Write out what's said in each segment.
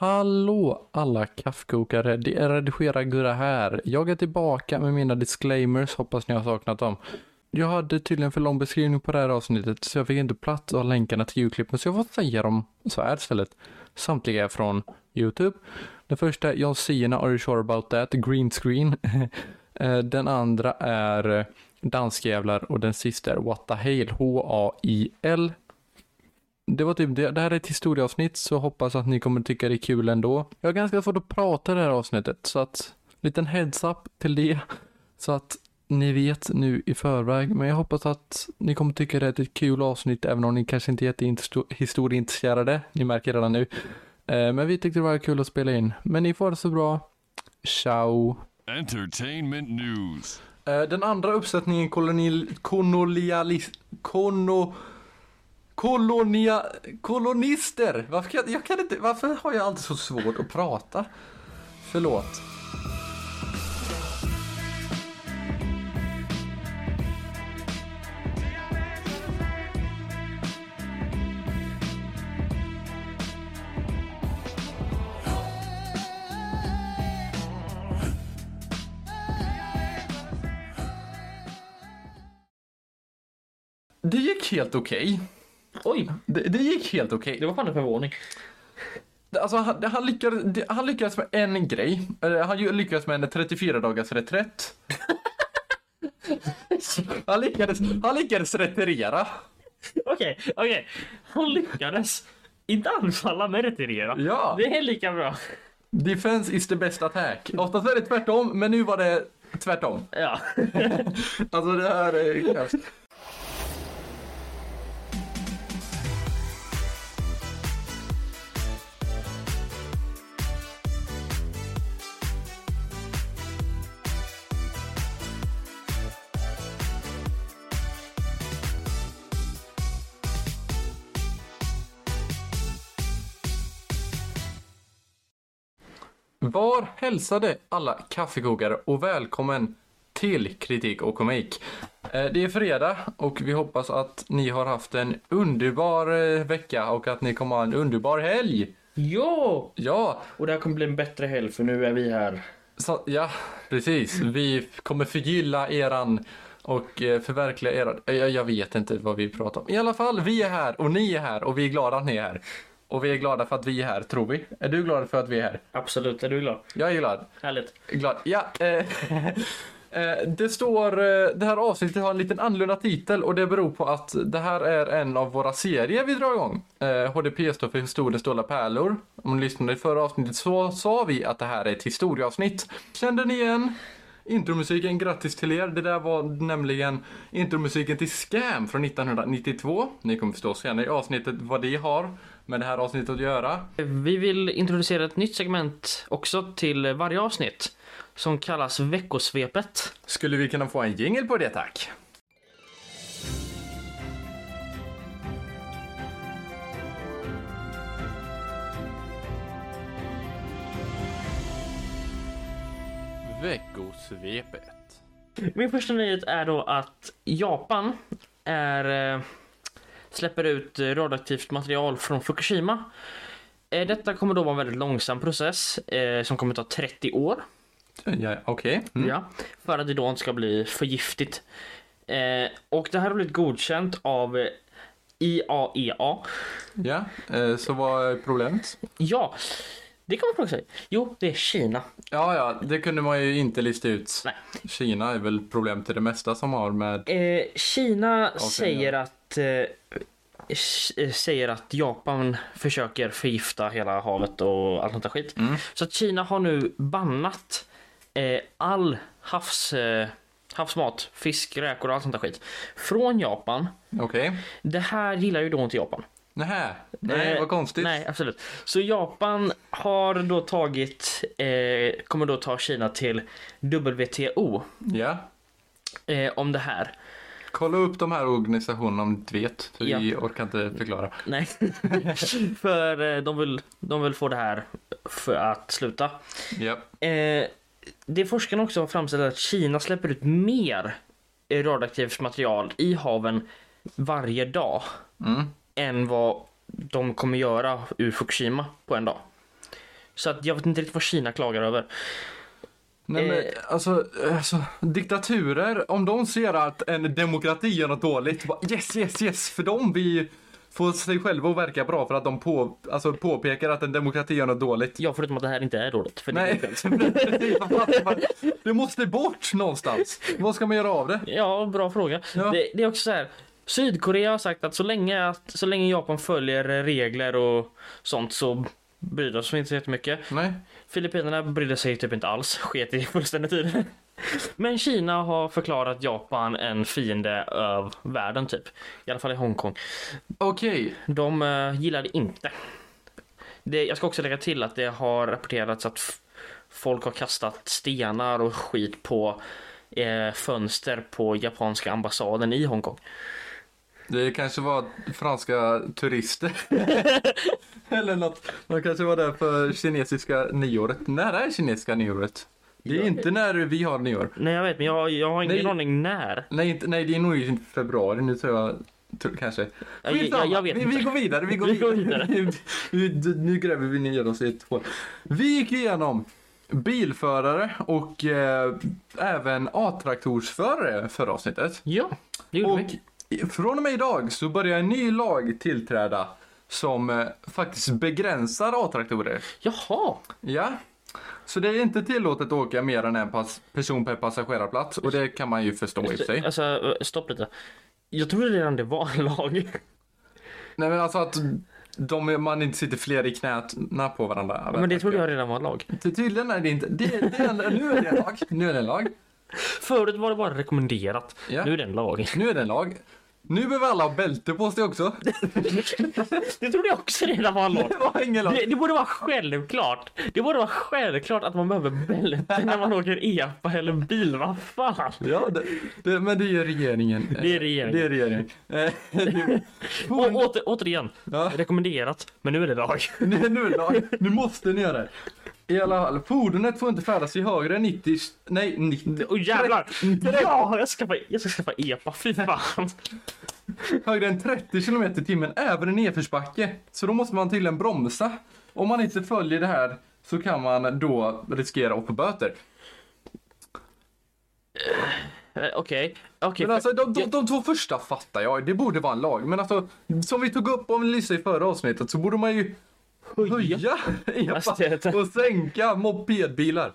Hallå alla kaffekokare, det är redigera Gurra här. Jag är tillbaka med mina disclaimers, hoppas ni har saknat dem. Jag hade tydligen för lång beskrivning på det här avsnittet så jag fick inte plats att ha länkarna till julklippen så jag får säga dem så här istället. Samtliga är från YouTube. Den första är John Cena, Are you sure about that? Green screen. Eh, den andra är eh, Danskjävlar och den sista är What the Hail, H-A-I-L det var typ det. Det här är ett historieavsnitt så hoppas att ni kommer tycka det är kul ändå. Jag har ganska svårt att prata det här avsnittet så att liten heads up till det. Så att ni vet nu i förväg. Men jag hoppas att ni kommer tycka det är ett kul avsnitt även om ni kanske inte är jättehistorieintresserade. Ni märker redan nu. Eh, men vi tyckte det var kul att spela in. Men ni får det så bra. Ciao! Entertainment news. Eh, den andra uppsättningen kolonial... Kolonialis... Kono... Kolonia... Kolonister! Varför kan, jag kan inte... Varför har jag alltid så svårt att prata? Förlåt. Det gick helt okej. Oj, Det, det gick helt okej. det var fan en förvåning. Alltså han, han, lyckades, han lyckades med en grej. Eller, Han ju- lyckades med en 34 dagars reträtt. Han lyckades, han lyckades retirera. Okej, okej. Han lyckades inte anfalla men retirera. Ja. Det är lika bra. Defense is the best attack. Oftast är det tvärtom, men nu var det tvärtom. Ja. Alltså det här är hemskt. Var hälsade alla kaffekokare och välkommen till Kritik och komik. Eh, Det är fredag och vi hoppas att ni har haft en underbar eh, vecka och att ni kommer ha en underbar helg. Jo! Ja, Och det här kommer bli en bättre helg för nu är vi här. så, ja precis. Vi kommer förgylla eran och eh, förverkliga eran. Jag, jag vet inte vad vi pratar om. I alla fall, vi är här och ni är här och vi är glada att ni är här. Och vi är glada för att vi är här, tror vi. Är du glad för att vi är här? Absolut, är du glad? Jag är glad. Härligt. Glad. Ja, eh, eh, det står, eh, det här avsnittet har en liten annorlunda titel och det beror på att det här är en av våra serier vi drar igång. Eh, HDP står för Historiens dolda pärlor. Om ni lyssnade i förra avsnittet så sa vi att det här är ett historieavsnitt. Kände ni igen intromusiken? Grattis till er. Det där var nämligen intromusiken till Scam från 1992. Ni kommer förstå senare i avsnittet vad det har med det här avsnittet att göra. Vi vill introducera ett nytt segment också till varje avsnitt. Som kallas Veckosvepet. Skulle vi kunna få en jingle på det tack? Veckosvepet. Min första nyhet är då att Japan är, eh, släpper ut eh, radioaktivt material från Fukushima. Eh, Detta kommer då vara en väldigt långsam process eh, som kommer ta 30 år. Ja, Okej. Mm. Ja, för att det då inte ska bli för giftigt. Och det här har blivit godkänt av IAEA. Ja, eh, så vad är problemet? Ja, det kan man fråga sig. Jo, det är Kina. Ja, ja, det kunde man ju inte lista ut. Nej. Kina är väl problem till det mesta som har med... Eh, Kina säger ja. att eh, eh, säger att Japan försöker förgifta hela havet och allt sånt där skit. Mm. Så att Kina har nu bannat eh, all havs, eh, havsmat, fisk, räkor och allt sånt där skit från Japan. Okej. Det här gillar ju då inte Japan. Nähä. Nej, Eh, vad konstigt. Nej, absolut. Så Japan har då tagit, eh, kommer då ta Kina till WTO Ja. eh, om det här. Kolla upp de här organisationerna om du inte vet. För Ja. vi orkar inte förklara. Nej, för eh, de vill, de vill få det här för att sluta. Ja. Eh, det forskarna också har framställt är att Kina släpper ut mer radioaktivt material i haven varje dag Mm. Än vad de kommer göra ur Fukushima på en dag. Så att jag vet inte riktigt vad Kina klagar över. Nej, men, Eh. alltså, alltså, diktaturer, om de ser att en demokrati gör något dåligt, bara, yes, yes, yes, för de vill få sig själva att verka bra för att de på, alltså, påpekar att en demokrati gör något dåligt. Ja, förutom att det här inte är dåligt. För Nej, det måste bort någonstans. Vad ska man göra av det? Ja, bra fråga. Ja. Det, det är också så här. Sydkorea har sagt att så länge, att så länge Japan följer regler och sånt så bryr de sig inte så jättemycket. Nej. Filippinerna brydde sig typ inte alls, sket i fullständigt i det. Men Kina har förklarat Japan en fiende av världen typ. I alla fall i Hongkong. Okej, De uh, gillade inte. Det, jag ska också lägga till att det har rapporterats att folk har kastat stenar och skit på eh, fönster på japanska ambassaden i Hongkong. Det kanske var franska turister. Eller något. De kanske var där för kinesiska nyåret. När är kinesiska nyåret? Det är inte när vi har nyår. Nej jag vet men jag, jag har ingen Nej. aning när. Nej, inte, nej, det är nog i februari nu tror jag. Tror, kanske. Jag, jag, jag vet vi, inte. vi går vidare. Vi går Vi vidare. vi, d- nu gräver vi ner oss i ett hål. Vi gick igenom bilförare och eh, även A-traktorsförare förra avsnittet. Ja, det gjorde Och vi. Från och med idag så börjar en ny lag tillträda som eh, faktiskt begränsar A-traktorer. Jaha. Ja. Så det är inte tillåtet att åka mer än en person per passagerarplats och det kan man ju förstå i och för sig. Alltså stopp lite. Jag trodde redan det var en lag. Nej men alltså att de, man inte sitter fler i knäna på varandra. Men det trodde jag redan var en lag. Ty- Tydligen är det inte. Det, det är, nu är det en lag. Nu är det en lag. Förut var det bara rekommenderat. Ja. Nu är det en lag. Nu är det en lag. Nu behöver alla ha bälte på sig också. Det trodde jag också redan var en lag. Det var ingen lag. Det, det borde vara självklart. Det borde vara självklart att man behöver bälte när man åker epa eller bil. Vad fan? Ja, det, det, men det är regeringen. Det är regeringen. Det är regeringen. Eh, det- Och, åter, återigen, Ja. rekommenderat. Men nu är det lag. Nu, nu är det lag. Nu måste ni göra det. I alla fall, fordonet får inte färdas i högre än 90, nej 90, Åh jävlar! 30, Ja, jag ska, skaffa, jag ska skaffa epa. Fy fan. högre än 30 km i timmen även i nedförsbacke. Så då måste man tydligen bromsa. Om man inte följer det här så kan man då riskera att få böter. Eh, Okej. Okej. Men alltså de, de, de två första fattar jag, det borde vara en lag. Men alltså, som vi tog upp om vi lyssnade i förra avsnittet så borde man ju höja Hastigheten. och sänka mopedbilar.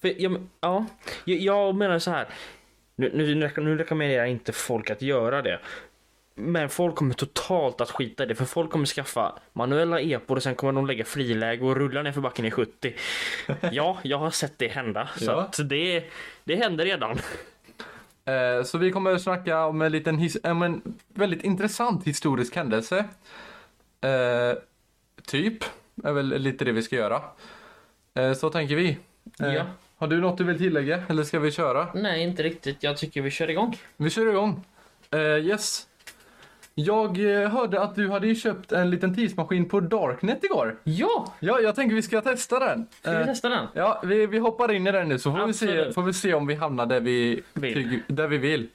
För, ja, men, ja, jag, jag menar så här. Nu, nu, nu rekommenderar jag inte folk att göra det. Men folk kommer totalt att skita i det för folk kommer skaffa manuella epor och sen kommer de lägga friläge och rulla ner för backen i 70. Ja, jag har sett det hända. Så Ja. att det, det händer redan. Eh, så vi kommer att snacka om en liten his- om en väldigt intressant historisk händelse. Eh, typ, är väl lite det vi ska göra. Eh, så tänker vi. Eh, Ja. Har du något du vill tillägga eller ska vi köra? Nej, inte riktigt. Jag tycker vi kör igång. Vi kör igång. Eh, yes. Jag hörde att du hade köpt en liten tidsmaskin på Darknet igår. Ja, Ja, jag tänker vi ska testa den. ska vi testa den? Ja, vi, vi hoppar in i den nu så får vi, se, får vi se om vi hamnar där vi, Vill. där vi vill.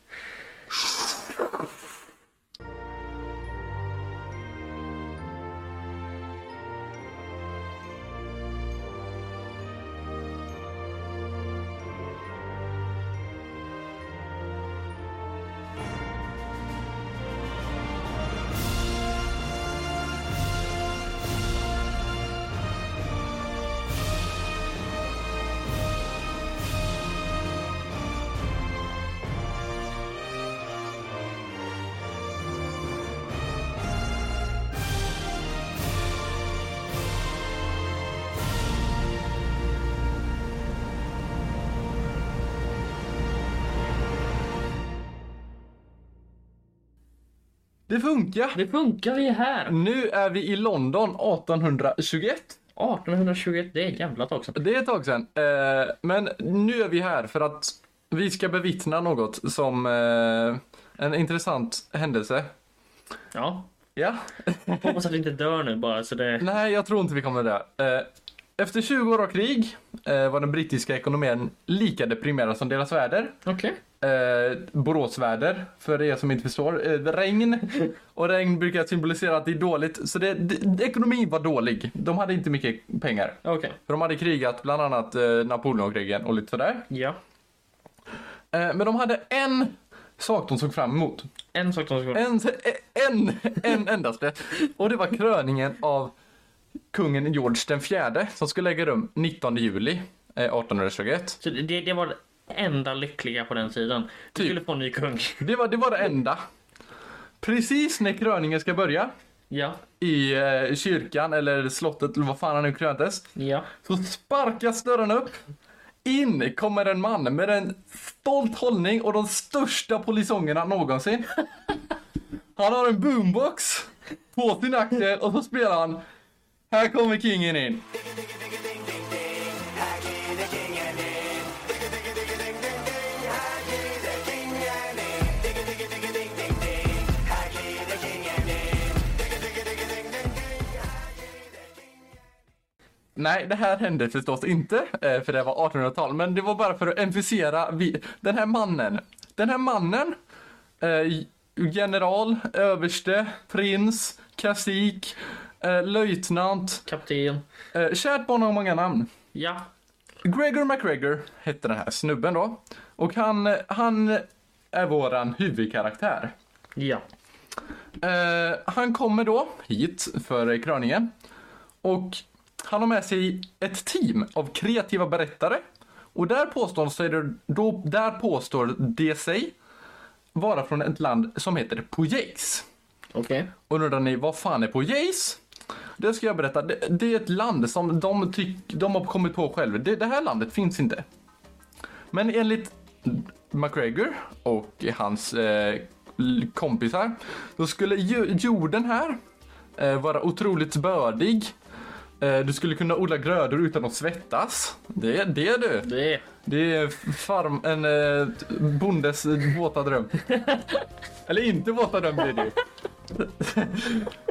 Det funkar. Det funkar, vi är här. Nu är vi i London 1821. 1821, det är ett jävla tag sedan. Det är ett tag sedan. Eh, men nu är vi här för att vi ska bevittna något som eh, en intressant händelse. Ja. Ja. Hoppas att vi inte dör nu bara så det... Nej, jag tror inte vi kommer det. Eh, efter 20 år av krig var den brittiska ekonomin lika deprimerad som deras väder. Okej. Eh, Boråsväder, för er som inte förstår. Eh, regn. Och regn brukar symbolisera att det är dåligt. Så det, det, ekonomin var dålig. De hade inte mycket pengar. Okej. För de hade krigat bland annat eh, Napoleonkrigen och lite sådär. Ja. Eh, men de hade en sak de såg fram emot. En sak som ska... En, en, en endaste. Och det var kröningen av kungen George den fjärde som skulle äga rum 19 juli eh, 1821. Så det, det var enda lyckliga på den tiden. Du Typ. skulle få en ny kung. Det var det, var det enda. Precis när kröningen ska börja Ja. i eh, kyrkan eller slottet eller vad fan han nu kröntes. Ja. Så sparkas dörren upp. In kommer en man med en stolt hållning och de största polisongerna någonsin. Han har en boombox på sin axel och så spelar han Här kommer kingen in. Nej, det här hände förstås inte, eh, för det var 1800-tal, men det var bara för att emfysera den här mannen. Den här mannen, eh, general, överste, prins, kasik, eh, löjtnant, Kapten. kärt barn har många namn. Ja. Gregor McGregor hette den här snubben då, och han, han är våran huvudkaraktär. Ja. Han kommer då hit för kröningen och han har med sig ett team av kreativa berättare och där påstår, sig det, då, där påstår de sig vara från ett land som heter Pojeis. Okej. Och nu undrar ni, vad fan är Pojeis? Det ska jag berätta. Det, det är ett land som de, tyck, de har kommit på själva. Det, det här landet finns inte. Men enligt McGregor och hans eh, kompisar så skulle jorden här eh, vara otroligt bördig. Eh, du skulle kunna odla grödor utan att svettas. Det, det är du. Det. Det är farm, en eh, bondes våta dröm. Eller inte våta dröm blir det ju.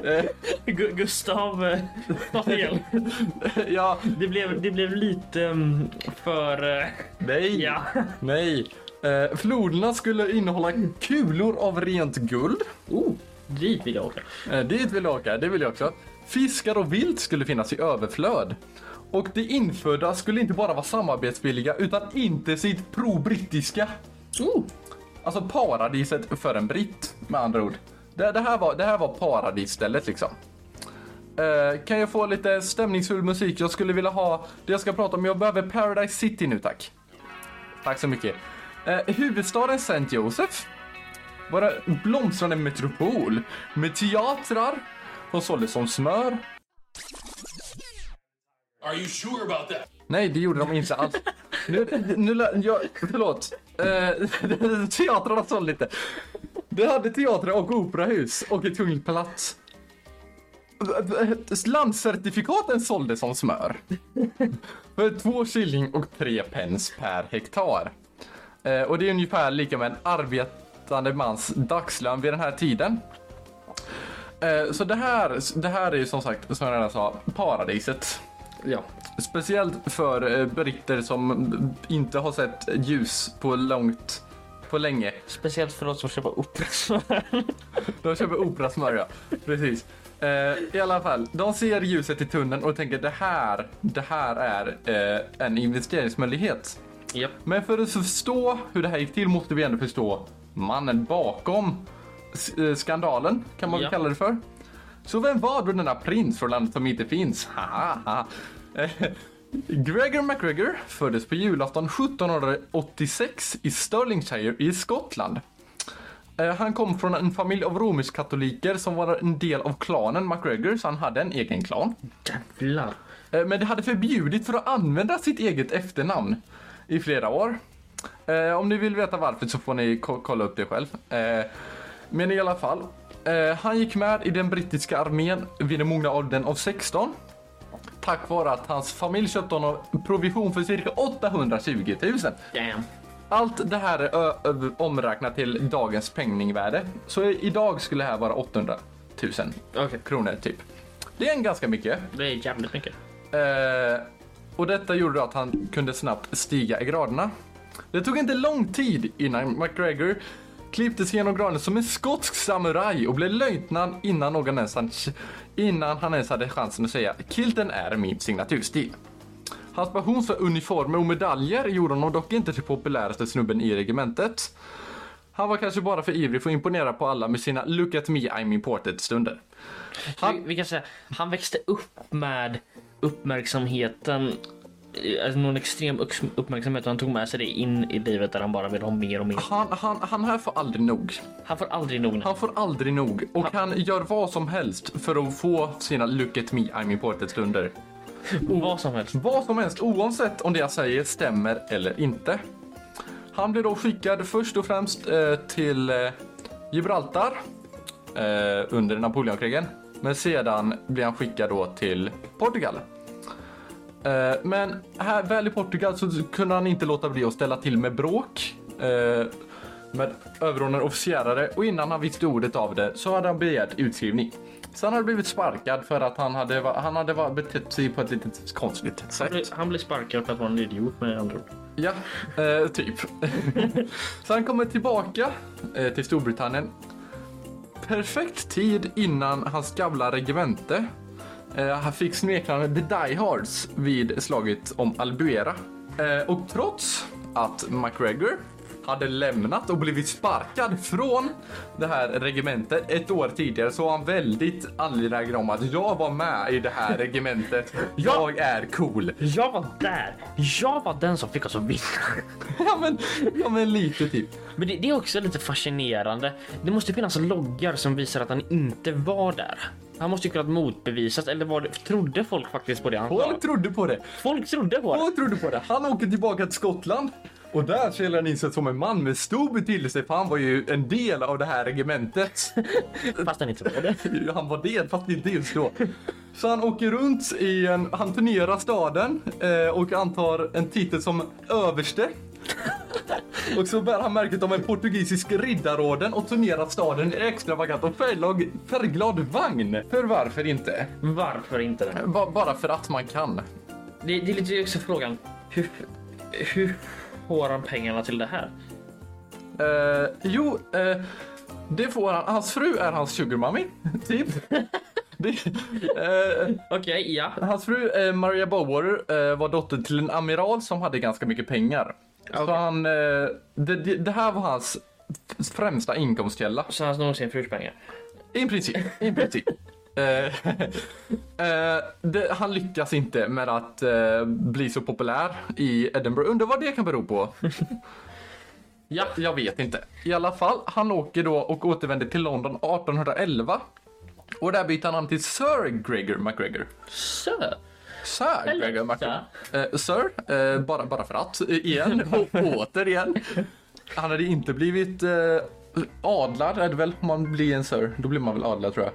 Eh, Gu- Gustav ta fel. ja, Det blev, det blev lite mm, för... nej, ja. nej. Eh, floderna skulle innehålla kulor av rent guld. Oh, dit vill jag åka. Eh, dit vill jag åka, det vill jag också. Fiskar och vilt skulle finnas i överflöd. Och de infödda skulle inte bara vara samarbetsvilliga utan intensivt pro-brittiska. Oh. Alltså paradiset för en britt med andra ord. Det, det, här, var, det här var paradisstället liksom. Eh, kan jag få lite stämningsfull musik? Jag skulle vilja ha det jag ska prata om. Jag behöver Paradise City nu tack. Tack så mycket. Eh, huvudstaden St. Joseph en blomstrande metropol med teatrar som såldes som smör. Are you sure about that? Nej, det gjorde de inte alls. Nu, nu, jag, förlåt. Eh, teatrarna sålde inte. Det hade teatrar och operahus och ett kungligt palats. Landcertifikaten sålde som smör. För två shilling och tre pence per hektar. Eh, och det är ungefär lika med en arbetande mans dagslön vid den här tiden. Eh, så det här, det här är ju som sagt, som jag redan sa, paradiset. Ja. Speciellt för eh, britter som inte har sett ljus på långt, på länge. Speciellt för oss som köper operasmör. De köper operasmör ja, precis. Eh, I alla fall, de ser ljuset i tunneln och tänker det här, det här är en investeringsmöjlighet. Japp. Men för att förstå hur det här gick till måste vi ändå förstå mannen bakom skandalen, kan man Ja. kalla det för. Så vem var då denna prins från landet som inte finns? Haha. Eh, Gregor McGregor föddes på julafton 1786 i Stirlingshire i Skottland. Eh, Han kom från en familj av romersk-katoliker som var en del av klanen McGregor, så han hade en egen klan. Jävlar. Eh, Men det hade förbjudit för att använda sitt eget efternamn i flera år. Eh, om ni vill veta varför så får ni ko- kolla upp det själv. Men i alla fall. Eh, han gick med i den brittiska armén vid den mogna åldern av 16. Tack vare att hans familj köpte honom provision för cirka 820 000. Damn. Allt det här är omräknat till dagens penningvärde. Så idag skulle det här vara 800 000 Okej. kronor typ. Det är en ganska mycket. Det är jävligt mycket. Eh, och detta gjorde att han kunde snabbt stiga i graderna. Det tog inte lång tid innan McGregor klipptes genom granen som en skotsk samuraj och blev löjtnant innan, någon ens, han- innan han ens hade chansen att säga kilten är min signaturstil. Hans passion för uniformer och medaljer gjorde honom dock inte till populäraste snubben i regementet. Han var kanske bara för ivrig för att imponera på alla med sina look at me I'm important stunder. Han- Vi, vi kan säga, han växte upp med uppmärksamheten. Alltså någon extrem upp- uppmärksamhet och han tog med sig det in i livet där han bara vill ha mer och mer. Han, han, han här får aldrig nog. Han får aldrig nog. Han får aldrig nog och han gör vad som helst för att få sina look at me I'm important stunder. Vad som helst. Vad som helst oavsett om det jag säger stämmer eller inte. Han blir då skickad först och främst eh, till eh, Gibraltar eh, under Napoleonkrigen. Men sedan blir han skickad då till Portugal. Eh, men här väl i Portugal så kunde han inte låta bli att ställa till med bråk. Eh, med överordnade officerare och innan han visste ordet av det så hade han begärt utskrivning. Så han hade blivit sparkad för att han hade, han hade betett sig på ett lite konstigt Han sätt. blir, han blir sparkad för att vara en idiot med andra ord. Ja, eh, typ. så han kommer tillbaka eh, till Storbritannien. Perfekt tid innan hans gamla regemente han fick smeknamnet The Die Hards vid slaget om Albuera. Eh, och trots att McGregor hade lämnat och blivit sparkad från det här regementet ett år tidigare så var han väldigt angelägen om att jag var med i det här regementet. Jag är cool. Jag var där. Jag var den som fick oss att vinna. Ja men, ja, men lite typ. Men det, det är också lite fascinerande. Det måste finnas loggar som visar att han inte var där. Han måste ju kunnat motbevisas eller var det, trodde folk faktiskt på det han sa? Folk trodde på det. Folk trodde på det. Folk trodde på det. Han åker tillbaka till Skottland. Och där ser han insett som en man med stor betydelse för han var ju en del av det här regementet. Fast han inte var det. Han var det, fast inte just då. Så han åker runt i en, han turnerar staden eh, och antar en titel som överste. Och så bär han märket av en portugisisk riddarorden och turnerar staden i extravagant och färgglad, färgglad vagn. För varför inte? Varför inte det? Ba- bara för att man kan. Det, det är lite också frågan. Hur, hur får han pengarna till det här? Eh, jo, eh, det får han. Hans fru är hans sugar mommy, typ. Det, eh, Okej, ja. hans fru eh, Maria Bowater eh, var dotter till en amiral som hade ganska mycket pengar. Så Okej. han, eh, det, det, här var hans främsta inkomstkälla. Så han snor sin frus pengar. I princip. I princip. Eh, eh, det, han lyckas inte med att bli så populär i Edinburgh. Undrar vad det kan bero på. Ja. Jag vet inte. I alla fall, han åker då och återvänder till London 1811. Och där byter han namn till Sir Gregor MacGregor. Så. Sir Gregor MacGregor. Eh, sir, eh, bara, bara för att. Igen, och återigen. Han hade inte blivit eh, adlad, är det väl? Om man blir en Sir, då blir man väl adlad tror jag.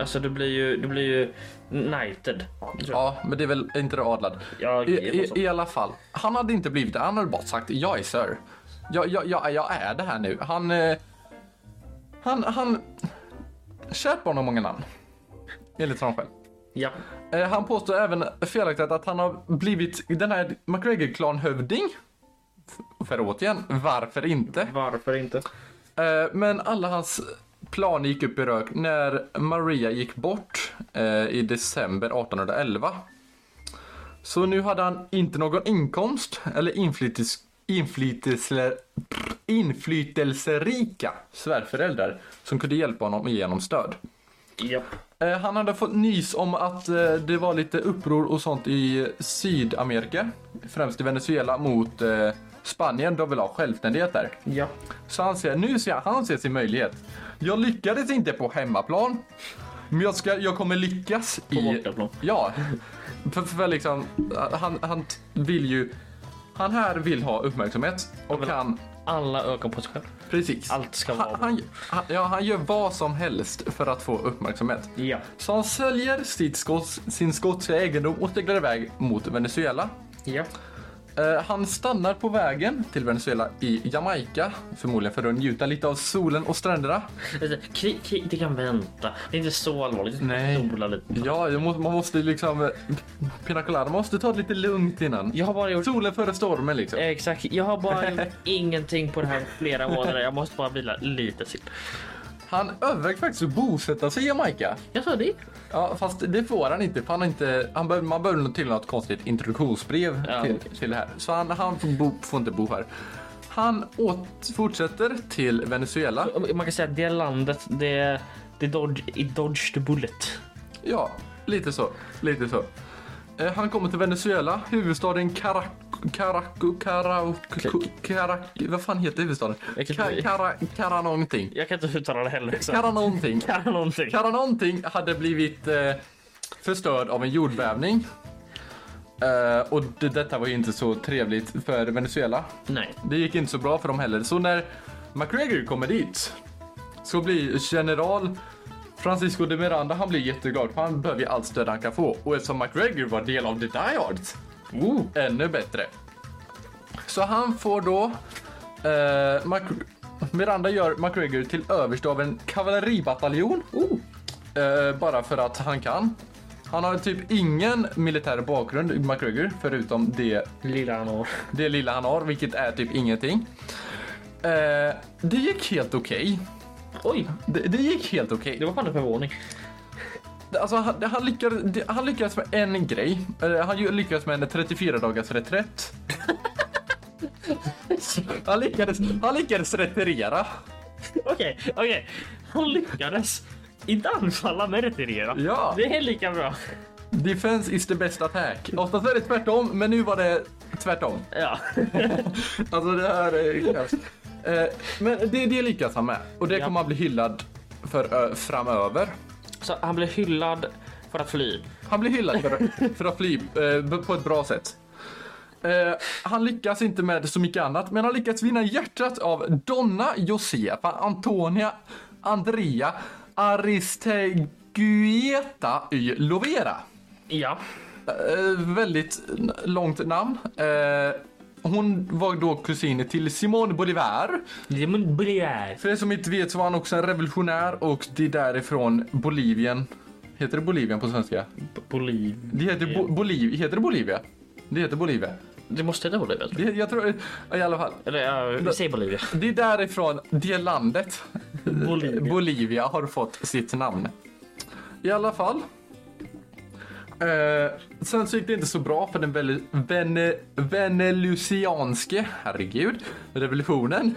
Alltså du blir ju, du blir ju knighted. Ja, men det är väl inte det adlad. Ja, I, i, I alla fall, han hade inte blivit det. Han hade bara sagt jag är Sir. Jag, jag, jag, jag är det här nu. Han... Eh, han... Han... Kärt barn har många namn. Enligt honom själv. Ja. Eh, han påstår även felaktigt att han har blivit den här McGregor-klanhövding. För återigen, varför inte? Varför inte? Eh, men alla hans planer gick upp i rök när Maria gick bort eh, i december 1811. Så nu hade han inte någon inkomst eller inflytels, inflytelse, inflytelserika svärföräldrar som kunde hjälpa honom och ge honom stöd. Ja. Eh, Han hade fått nys om att eh, det var lite uppror och sånt i Sydamerika, främst i Venezuela, mot eh, Spanien. De vill ha självständighet där. Ja. Så han ser, nu ser han ser sin möjlighet. Jag lyckades inte på hemmaplan, men jag, ska, jag kommer lyckas På i... bortaplan. Ja, för, för liksom, han, han vill ju... Han här vill ha uppmärksamhet och han... Alla ögon på sig själv. Precis. Allt ska vara- han, han, ja, han gör vad som helst för att få uppmärksamhet. Ja. Så han säljer sitt skots, sin skotska egendom och seglar iväg mot Venezuela. Ja. Eh, han stannar på vägen till Venezuela i Jamaica, förmodligen för att njuta lite av solen och stränderna. Alltså, Krig, krig, det kan vänta. Det är inte så allvarligt. Nej. Sola lite. Ja, må, man måste liksom... eh, Pina colada, man måste ta det lite lugnt innan. Jag har bara gjort... Solen före stormen liksom. Exakt, jag har bara gjort ingenting på det här flera månader. Jag måste bara vila lite. Han övervägde faktiskt att bosätta sig i Jamaica. Jag sa det. Ja, fast det får han inte. För han inte han behöver, man behöver nog till något konstigt introduktionsbrev Ja, till, till det här. Så han, han får, bo, får inte bo här. Han åt, fortsätter till Venezuela. Man kan säga att det landet, det, det dodge, it dodged the bullet. Ja, lite så. Lite så. Eh, han kommer till Venezuela, huvudstaden Carac... Caracu... Carac... Carac... Vad fan heter huvudstaden? Cara... Cara någonting. Jag kan inte uttala det heller. Så. Cara någonting. Kan någonting. Cara någonting hade blivit eh, förstörd av en jordbävning. Eh, och det, detta var ju inte så trevligt för Venezuela. Nej. Det gick inte så bra för dem heller. Så när McGregor kommer dit så blir general Francisco de Miranda, han blir jätteglad för han behöver ju allt stöd han kan få. Och eftersom McGregor var del av The Die Hards, oh, ännu bättre. Så han får då... Eh, Mac Miranda gör McGregor till överste av en kavalleribataljon. Oh. Eh, bara för att han kan. Han har typ ingen militär bakgrund, McGregor, förutom det Lilla han har. det lilla han har, vilket är typ ingenting. Eh, det gick helt okej. Oj, Det, det gick helt okej. det var fan en förvåning. Alltså, han, han, lyckades, han lyckades med en grej. Han lyckades med en 34 dagars reträtt. han, lyckades, han lyckades retirera. Okej, okej. Han lyckades inte anfalla med retirera. Ja. Det är lika bra. Defense is the best attack. Oftast är det tvärtom, men nu var det tvärtom. Ja. Alltså det här är eh, Men det, det lyckas han med. Och det Ja. kommer han bli hyllad för framöver. Så han blev hyllad för att fly. Han blir hyllad för, för att fly eh, på ett bra sätt. Eh, han lyckas inte med så mycket annat, men han lyckas vinna hjärtat av Donna Josefa Antonia Andrea Aristeguieta y Lovera. Ja. Eh, väldigt långt namn. Eh, hon var då kusin till Simone Bolivar. Det blir För er som inte vet så var han också en revolutionär och det är därifrån Bolivien. Heter det Bolivien på svenska? Boliv. Det heter, Bo- Boliv, heter det Bolivia? Det heter Bolivia. Det måste heta Bolivia. tror jag. Det, jag tror, i alla fall. Eller vi säger Bolivia. Det är därifrån det landet, Bolivia. Bolivia, har fått sitt namn. I alla fall. Eh, sen så gick det inte så bra för den vene, vene, venelusianske, herregud, revolutionen.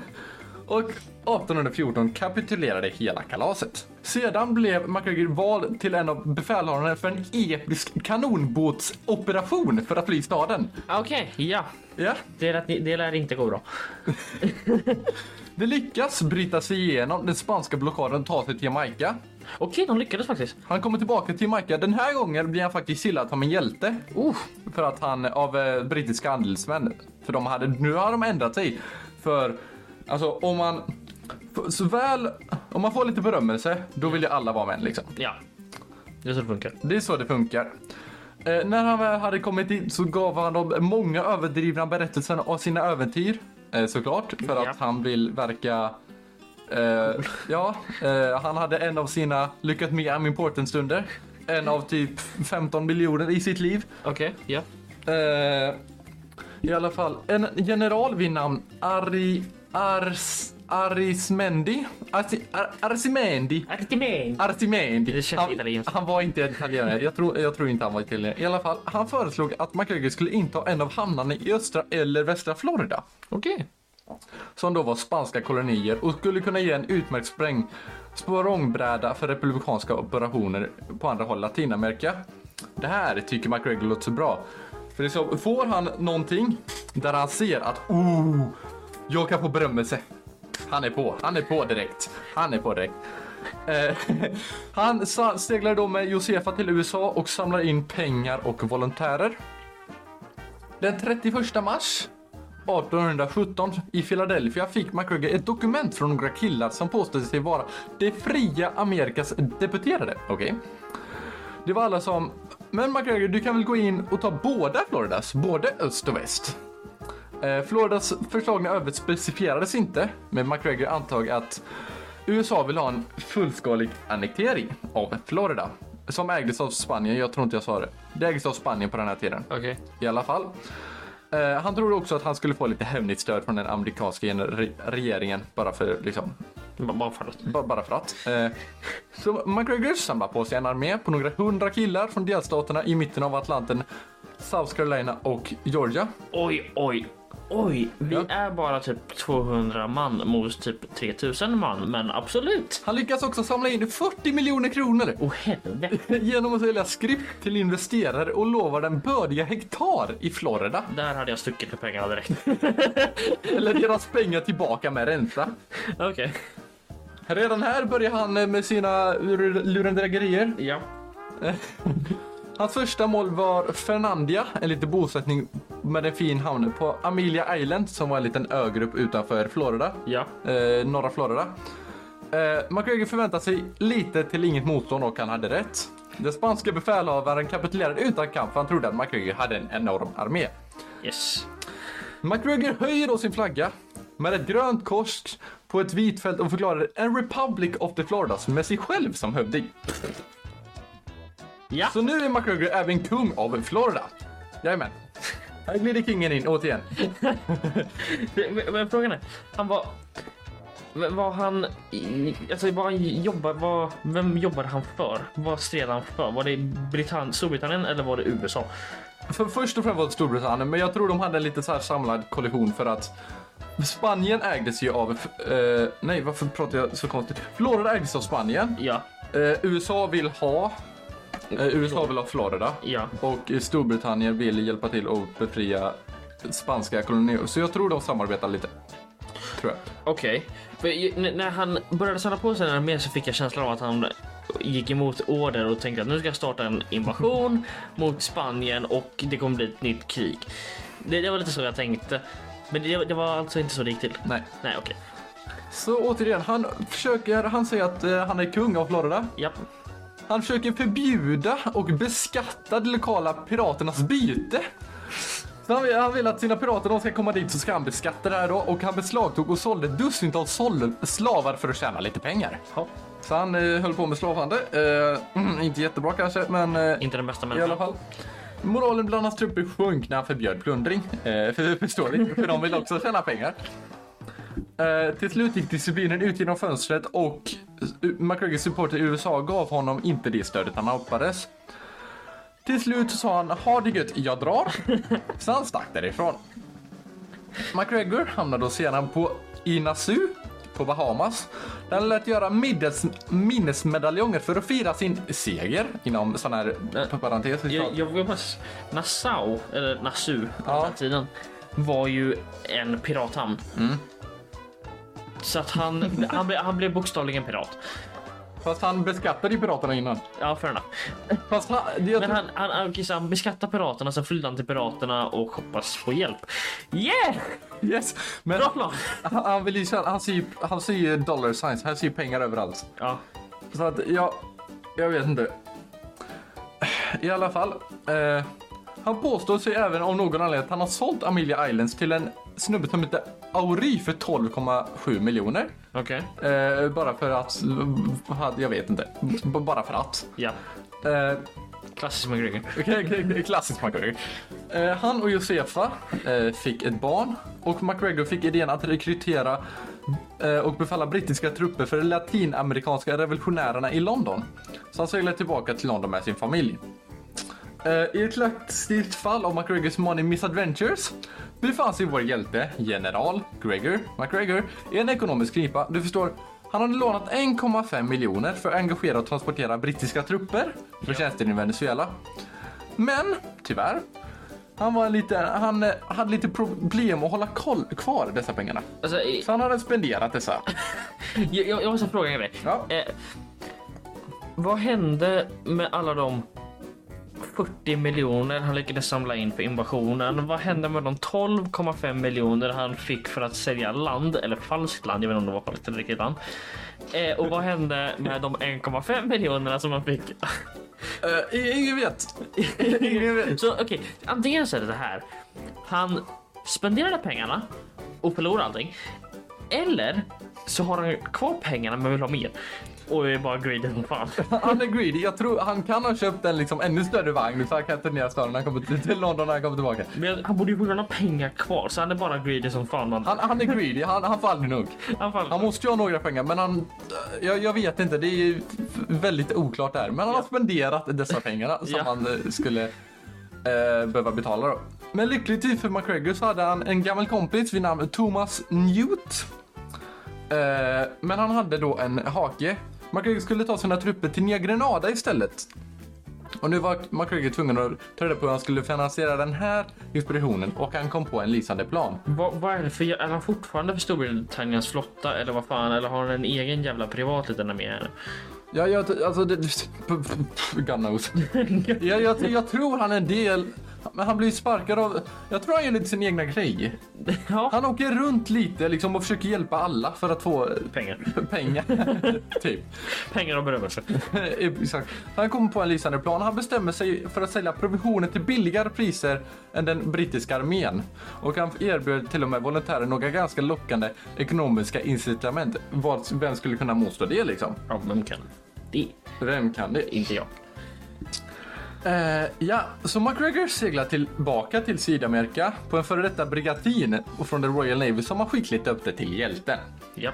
Och 1814 kapitulerade hela kalaset. Sedan blev McGregor vald till en av befälhavarna för en episk kanonbåtsoperation för att fly staden. Okej, ja. Ja, Det lär, det lär inte gå bra. det lyckas bryta sig igenom den spanska blockaden och ta sig till Jamaica. Okej, de lyckades faktiskt. Han kommer tillbaka till Jamaica. Den här gången blir han faktiskt hyllad som en hjälte. Uh, För att han, av eh, brittiska handelsmän. För de hade, nu har de ändrat sig. För, alltså om man, för, så väl, om man får lite berömmelse, då vill ju alla vara med liksom. ja. Det är så det funkar. Det är så det funkar. Eh, när han väl hade kommit in så gav han dem många överdrivna berättelser av sina äventyr. Eh, såklart, för Ja. att han vill verka... Eh, ja, eh, han hade en av sina lyckat med I'm important stunder. En av typ 15 miljoner i sitt liv. Okej, ja. Eh, I alla fall, en general vid namn Ari... Ars... Arismendi? Arsi, Ar, Arsimendi? Artimen. Artimendi. Känns han, han var inte italienare. Jag tror, jag tror inte han var italienare. I alla fall, han föreslog att McGregor skulle inta en av hamnarna i östra eller västra Florida. Okej. Som då var spanska kolonier och skulle kunna ge en utmärkt spräng språngbräda för republikanska operationer på andra håll i Latinamerika. Det här tycker McGregor låter så bra. För det är så, får han någonting där han ser att oh, jag kan få berömmelse. Han är på, han är på direkt. Han är på direkt. Eh, han sa- seglar då med Josefa till USA och samlar in pengar och volontärer. Den 31 mars 1817 i Philadelphia fick McGregor ett dokument från några killar som påstod sig vara det fria Amerikas deputerade. Okej. Det var alla som, men McGregor du kan väl gå in och ta båda Floridas, både öst och väst. Eh, Floridas förslagna övrigt specificerades inte, men McGregor antog att USA vill ha en fullskalig annektering av Florida. Som ägdes av Spanien, jag tror inte jag sa det. Det ägdes av Spanien på den här tiden. Okej. I alla fall. Eh, han trodde också att han skulle få lite hämndigt stöd från den amerikanska regeringen. Bara för liksom, Bara för att. ba- bara för att. Eh, så McGregor samlar på sig en armé på några hundra killar från delstaterna i mitten av Atlanten, South Carolina och Georgia. Oj, oj, oj. Vi Ja. är bara typ 200 man mot typ 3000 man, men absolut. Han lyckas också samla in 40 miljoner kronor Åh helvete. genom att sälja skript till investerare och lovar den bördiga hektar i Florida. Där hade jag stuckit för pengarna direkt. Eller deras pengar tillbaka med ränta. Okej. Redan här börjar han eh, med sina lur- lurendrägerier. Ja. Hans första mål var Fernandia, en liten bosättning med en fin hamn på Amelia Island som var en liten ögrupp utanför Florida, Ja. eh, norra Florida. Eh, McGregor förväntade sig lite till inget motstånd och han hade rätt. Den spanska befälhavaren kapitulerade utan kamp för han trodde att McGregor hade en enorm armé. Yes. McGregor höjer då sin flagga med ett grönt kors på ett vitt fält och förklarar en Republic of the Floridas med sig själv som hövding. Ja. Så nu är McGregor även kung av Florida. Jajamän. Här glider kingen in återigen. Men, men frågan är, han var... Var han... Alltså vad han jobbar, vad, vem jobbade han för? Vad stred han för? Var det Britann, Storbritannien eller var det USA? För först och främst var det Storbritannien, men jag tror de hade en lite så här samlad koalition för att Spanien ägdes ju av... Eh, nej, varför pratar jag så konstigt? Florida ägdes av Spanien. Ja, Eh, USA vill ha... Eh, USA vill ha Florida. ja. Och eh, Storbritannien vill hjälpa till att befria spanska kolonier. Så jag tror de samarbetar lite. Tror jag. Okej. N- när han började samla på sig den armén så fick jag känslan av att han gick emot order och tänkte att nu ska jag starta en invasion mot Spanien och det kommer bli ett nytt krig. Det, det var lite så jag tänkte. Men det, det var alltså inte så det gick till? Nej. Nej, okej. Så återigen, han försöker, han säger att eh, han är kung av Florida. Japp. Han försöker förbjuda och beskatta de lokala piraternas byte. Så han, vill, han vill att sina pirater de ska komma dit så ska han beskatta det här då och han beslagtog och sålde dussintals sålde slavar för att tjäna lite pengar. Ja. Så han eh, höll på med slavhandel. Eh, inte jättebra kanske, men eh, Inte den bästa i alla människan. fall. Moralen bland hans trupper sjönk när han förbjöd plundring. Eh, för förståeligt, för de vill också tjäna pengar. Eh, till slut gick disciplinen ut genom fönstret och McGregors supporter i USA gav honom inte det stödet han hoppades. Till slut sa han ha det gött, jag drar. Så han stack därifrån. McGregor hamnade då sedan på i Nassau på Bahamas. Där han lät göra middags, minnesmedaljonger för att fira sin seger inom sån här Eh, parentes. Jag, jag vill bara... Nassau, eller Nassau på Ja. den tiden, var ju en pirathamn. Mm. Så att han, han, blev, han blev bokstavligen pirat. Fast han beskattade ju piraterna innan. Ja, fair enough. Fast han, jag Men han, han, han, så han beskattar piraterna, sen flyr han till piraterna och hoppas på hjälp. Yeah! yes. Men Bra plan! han, han vill ju han ser ju, han ser ju dollar signs, han ser ju pengar överallt. Ja. Så att jag, jag vet inte. I alla fall. Eh, han påstår sig även om någon anledning att han har sålt Amelia Islands till en snubbe som heter Auri för 12,7 miljoner. Okej. Eh, bara för att, jag vet inte, B- bara för att. Ja. Eh, Klassisk McGregor. Okej, okej, okej, klassisk McGregor. Eh, han och Josefa eh, fick ett barn och McGregor fick idén att rekrytera eh, och befalla brittiska trupper för de latinamerikanska revolutionärerna i London. Så han seglade tillbaka till London med sin familj. Eh, I ett klassiskt fall av McGregors Money Misadventures befann sig vår hjälte, general Gregor McGregor, i en ekonomisk knipa. Du förstår, han hade lånat 1,5 miljoner för att engagera och transportera brittiska trupper för tjänsten i Venezuela. Men, tyvärr, han, var lite, han eh, hade lite problem att hålla koll, kvar dessa pengarna. Alltså, Så han hade spenderat dessa. jag jag måste fråga en grej. Ja. Eh, vad hände med alla de 40 miljoner han lyckades samla in för invasionen? Vad hände med de 12,5 miljoner han fick för att sälja land, eller falskt land, jag vet inte om det var falskt eller riktigt land. Eh, och vad hände med de 1,5 miljonerna som han fick? Eh, ingen vet. ingen vet. Så okej, antingen så är det det här. Han spenderar alla pengarna och förlorar allting. Eller så har han kvar pengarna men vill ha mer. Och är bara greedy som fan. Han är greedy. Jag tror han kan ha köpt en liksom ännu större vagn så han kan turnera staden när han kommer till, London när han kommer tillbaka. Men han borde ju fortfarande ha pengar kvar så han är bara greedy som fan. Man. Han, han är greedy. Han, han får aldrig nog. Han fall. Han måste ju ha några pengar, men han... Jag, jag vet inte, det är väldigt oklart där. Men han har spenderat dessa pengarna som Ja. han eh, skulle eh, behöva betala då. Men lyckligtvis för McGregor så hade han en gammal kompis vid namn Thomas Newt. Eh, men han hade då en hake. McGregor skulle ta sina trupper till Nya Grenada istället. Och nu var McGregor tvungen att ta reda på hur han skulle finansiera den här expeditionen och han kom på en lysande plan. Vad, vad är det för... Är han fortfarande för Storbritanniens flotta eller vad fan? Eller har han en egen jävla privat liten armé? här? Ja, jag, alltså, det, God knows. jag, jag, jag tror han är en del, men han blir sparkad av, jag tror han gör lite sin egna grej. Ja, Han åker runt lite liksom och försöker hjälpa alla för att få pengar. pengar. typ. Pengar och berömmelse. Exakt. Han kommer på en lysande plan. Han bestämmer sig för att sälja provisioner till billigare priser än den brittiska armén. Och han erbjöd till och med volontärer några ganska lockande ekonomiska incitament. Vad, vem skulle kunna motstå det liksom? Ja, vem kan? Det Vem kan det? inte jag. Eh, ja, så McGregor seglar tillbaka till Sydamerika på en före detta brigatin och från the Royal Navy som har skickligt döpt det till hjälten. Ja.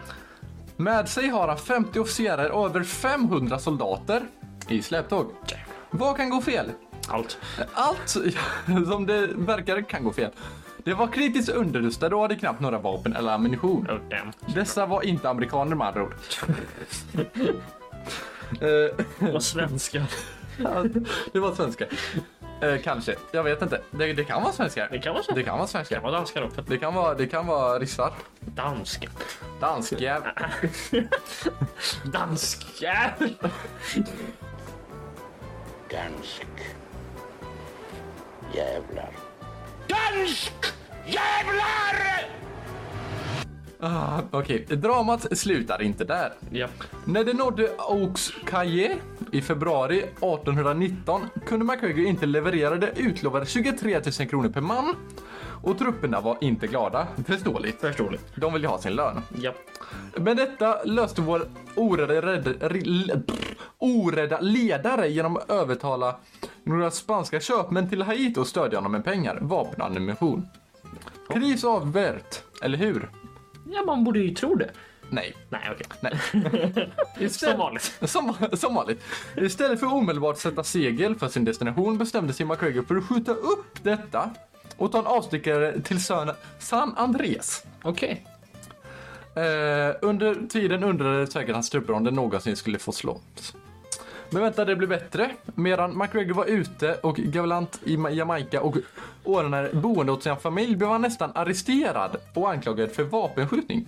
Med sig har han 50 officerare och över 500 soldater i släptåg. Vad kan gå fel? Allt. Allt som det verkar kan gå fel. Det var kritiskt underrustade och hade knappt några vapen eller ammunition. Oh. Dessa var inte amerikaner med andra ord. Eh, Och svenskar. Det var svenska. Eh, kanske. Jag vet inte. Det, det kan vara svenskar. Det kan vara så. Det kan vara Det kan svenskar. vara danskar också. Det kan vara, det kan vara ryssar. Danska. Danskar. Danska. Dansk. Jävlar. Dansk! Jävlar! Ah, Okej, dramat slutar inte där. Ja. När det nådde Oaks Caye i februari 1819 kunde McGregor inte leverera det utlovade 23 000 kronor per man. Och trupperna var inte glada. Förståeligt. Förståeligt. De ville ha sin lön. Ja. Men detta löste vår orädda, rädd, ri- pff, orädda ledare genom att övertala några spanska köpmän till Haiti och stödja honom med pengar, vapen och ammunition. Kris avvärt, eller hur? Ja, man borde ju tro det. Nej. Nej, okej. Nej. Som vanligt. Som, som vanligt. Istället för att omedelbart sätta segel för sin destination bestämde sig McGregor för att skjuta upp detta och ta en avstickare till Sön San Andreas. Okej. Eh, under tiden undrade säkert hans trupper om det någonsin skulle få slått. Men vänta, det blev bättre. Medan McGregor var ute och galant i Ma- Jamaica och ordnade boende åt sin familj blev han nästan arresterad och anklagad för vapenskjutning.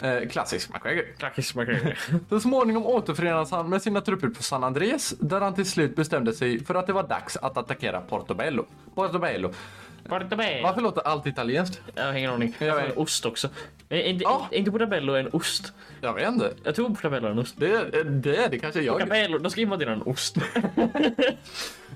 Eh, klassisk McGregor. Klackis McGregor. Så småningom återförenades han med sina trupper på San Andrés där han till slut bestämde sig för att det var dags att attackera Portobello. Portobello. Portobello. Varför låter allt italienskt? Jag har ingen aning. Jag vet. en ost också. Är inte, Ja. är inte portabello en ost? Jag vet inte. Jag tror portabello är en ost. Det, det är det kanske jag. Portabello, då ska invadera en ost.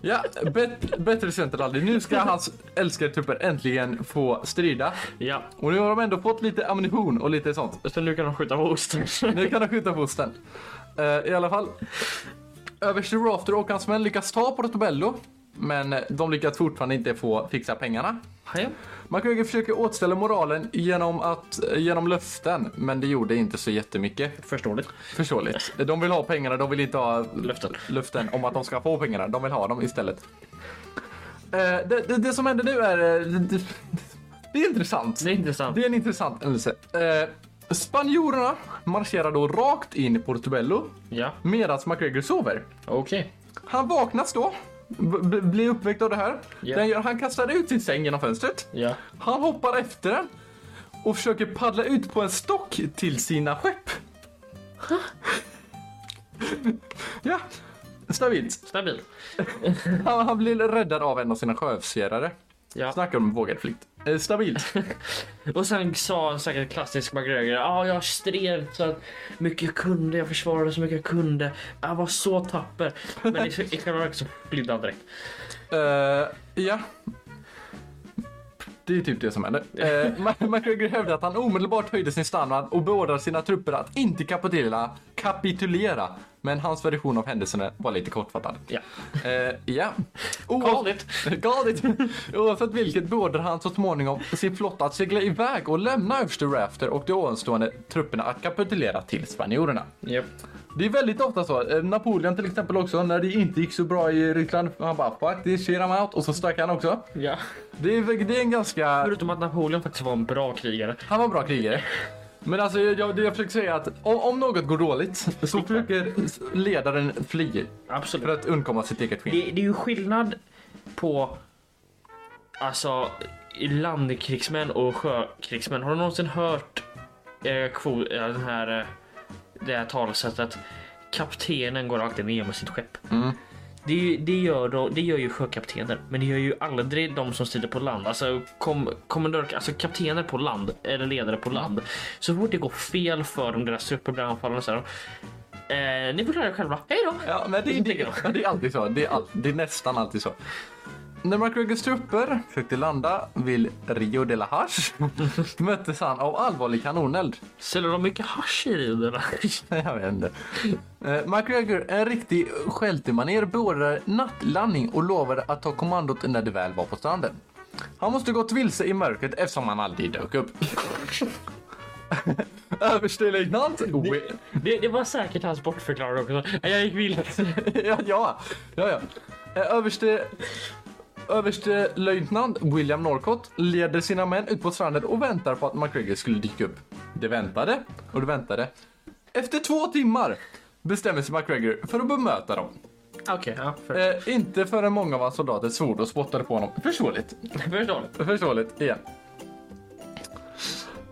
Ja, bet, bättre aldrig. Nu ska hans älskade trupper äntligen få strida. ja, Och nu har de ändå fått lite ammunition och lite sånt. så nu kan de skjuta på osten. Nu kan de skjuta på osten. Eh, I alla fall. Överste Rafter och hans män lyckas ta Portobello. Men de lyckas fortfarande inte få fixa pengarna. Ja. McGregor försöker återställa moralen genom, att, genom löften, men det gjorde inte så jättemycket. Förståeligt. Förståeligt. De vill ha pengarna, de vill inte ha Löften. löften om att de ska få pengarna. De vill ha dem istället. Eh, det, det, det som händer nu är... eh, Det, det är intressant. Det är intressant. Det är en intressant händelse. Eh, spanjorerna marscherar då rakt in i Portobello Ja, medan McGregor sover. okej. Han vaknas då, b- blir uppväckt av det här. Ja. Den gör, han kastar ut sin säng genom fönstret. Ja. Han hoppar efter den och försöker paddla ut på en stock till sina skepp. ja, stabilt. Stabil. Han, han blir räddad av en av sina sjöofficerare. Ja. Snackar om vågad flykt. Eh, stabilt. Och sen sa han säkert klassisk McGregor. Ja, ah, jag stred så att mycket jag kunde. Jag försvarade så mycket jag kunde. Jag var så tapper. Men i, i själva verket så flydde han direkt. Eh, ja. Det är typ det som händer. Eh, McGregor hävdar att han omedelbart höjde sin standard och beordrade sina trupper att inte kapitulera, kapitulera. Men hans version av händelserna var lite kortfattad. Ja. Eh, ja. Galet. Galet. Oavsett vilket beordrade han så småningom sin flotta att segla iväg och lämna överste Rafter och de ovanstående trupperna att kapitulera till spanjorerna. Japp. Det är väldigt ofta så. Eh, Napoleon till exempel också, när det inte gick så bra i Ryssland. Han bara fuck this shit I'm out och så stack han också. Ja. Det är, det är en ganska... Förutom att Napoleon faktiskt var en bra krigare. Han var en bra krigare. Men alltså jag, det jag försöker säga att om, om något går dåligt så försöker ledaren fly Absolut. för att undkomma sitt eget skinn. Det, det är ju skillnad på alltså landkrigsmän och sjökrigsmän. Har du någonsin hört eh, kvo- eh, den här, eh, det här talesättet? Kaptenen går alltid ner med sitt skepp. Mm. Det, det, gör då, det gör ju sjökaptener, men det gör ju aldrig de som strider på land. Alltså, kom, kommendör, alltså kaptener på land, eller ledare på land. Så fort det går fel för dem, deras trupper blir anfallna, så här, eh, ni får klara er själva. Hej då! Ja, men det, det, det, det är alltid så. Det är, all, det är nästan alltid så. När McGregors trupper försökte landa vid Rio de la Hache möttes han av allvarlig kanoneld. Säljer de mycket hasch i Rio de la Jag vet inte. Eh, McGregor, en riktig skeltemaner, beordrade nattlandning och lovade att ta kommandot när det väl var på stranden. Han måste gått vilse i mörkret eftersom han aldrig dök upp. Överstelöjtnant... Wi- Det, det var säkert hans bortförklarare också. Jag gick vilse. ja, ja, ja, ja. Eh, Överste... Överstelöjtnant William Norcott leder sina män ut på stranden och väntar på att McGregor skulle dyka upp. Det väntade och det väntade. Efter två timmar bestämmer sig McGregor för att bemöta dem. Okej, ja. För, Eh, inte förrän många av hans soldater svor och spottade på honom. Förståeligt. förstår. Förståeligt, igen.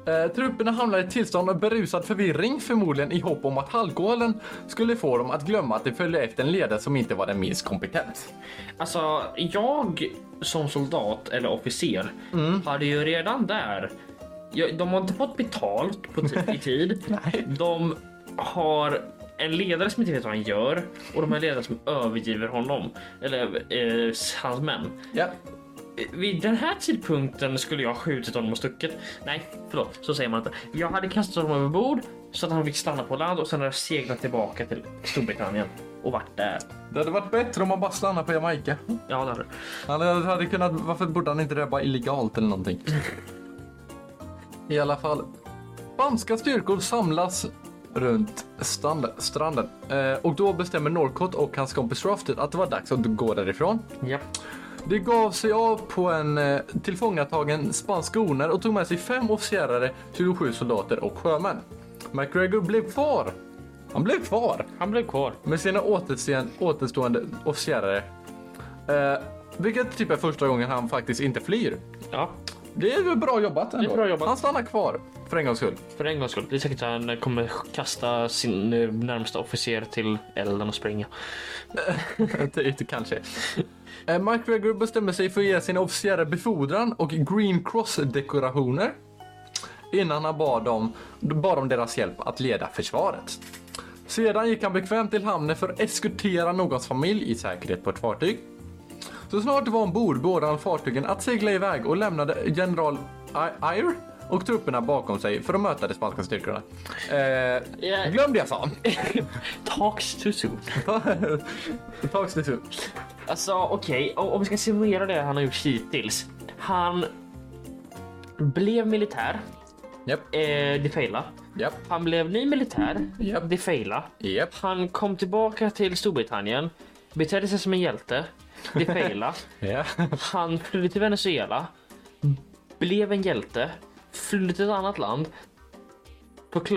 Eh, trupperna hamnade i ett tillstånd av berusad förvirring, förmodligen i hopp om att alkoholen skulle få dem att glömma att de följde efter en ledare som inte var den minst kompetent. Alltså, jag som soldat eller officer hade ju redan där. De har inte fått betalt på i tid. De har en ledare som inte vet vad han gör och de har ledare som övergiver honom. Eller eh, hans män. Ja. Vid den här tidpunkten skulle jag ha skjutit honom och stuckit. Nej, förlåt, så säger man inte. Jag hade kastat honom över bord så att han fick stanna på land och sen hade jag seglat tillbaka till Storbritannien och varit där. Det hade varit bättre om man bara stannade på Jamaica. Ja, det hade Han hade kunnat, varför borde han inte det bara illegalt eller någonting? I alla fall. Spanska styrkor samlas runt strand, stranden. Eh, och då bestämmer Norcott och hans kompis Rafted att det var dags att gå därifrån. Japp. Det gav sig av på en eh, tillfångatagen spansk skoner och tog med sig fem officerare, 27 soldater och sjömän. McGregor blev kvar. Han blev kvar Han blev kvar. med sina återstående officerare. Eh, vilket typ är första gången han faktiskt inte flyr. Ja, Det är väl bra jobbat ändå. bra jobbat. Han stannar kvar för en gångs skull. för en gångs skull. Det är säkert att han kommer kasta sin eh, närmsta officer till elden och springa. det kanske. Eh, Mike Gregory bestämmer sig för att ge sin officiella befordran och Green Cross-dekorationer innan han bad dem, bad om deras hjälp att leda försvaret. Sedan gick han bekvämt till hamnen för att eskortera någons familj i säkerhet på ett fartyg. Så snart det var ombord beordrade han fartygen att segla iväg och lämnade general I- och trupperna bakom sig för att möta de spanska styrkorna. Eh, glöm det jag sa. Talks too soon. Tags det så. Alltså okej, om om vi ska summera det han har gjort hittills. Han blev militär. Japp, Eh, det failade. japp, Han blev ny militär. Japp. Det failade. japp. Han kom tillbaka till Storbritannien. Betedde sig som en hjälte. Det failade. Ja. Han flydde till Venezuela. Blev en hjälte. Flydde till ett annat land.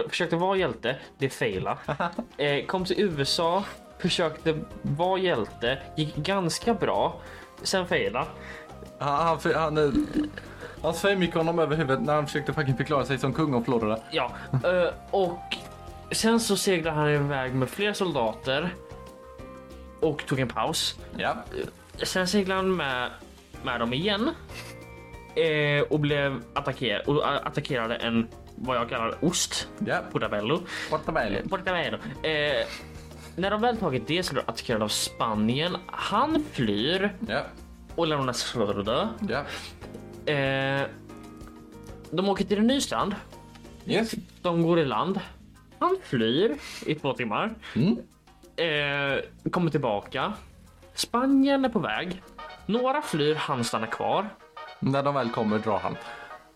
Försökte vara hjälte. Det failade. Eh, kom till USA. Försökte vara hjälte. Gick ganska bra. Sen failade. Han, han, han, eh, hans fame gick honom över huvudet när han försökte fucking förklara sig som kung av Florida. Ja, eh, och sen så seglade han iväg med fler soldater. Och tog en paus. Ja. Sen seglade han med, med dem igen. Eh, och blev attackerad och a- attackerade en vad jag kallar ost. Ja. Portabello. Portabello. Portabello. Eh, när de väl tagit det så blev de attackerade av Spanien. Han flyr Ja. och lämnas Florida. Ja. Eh, de åker till en ny strand. Yes. De går i land. Han flyr i två timmar. Mm. Eh, kommer tillbaka. Spanien är på väg. Några flyr, han stannar kvar. När de väl kommer drar han.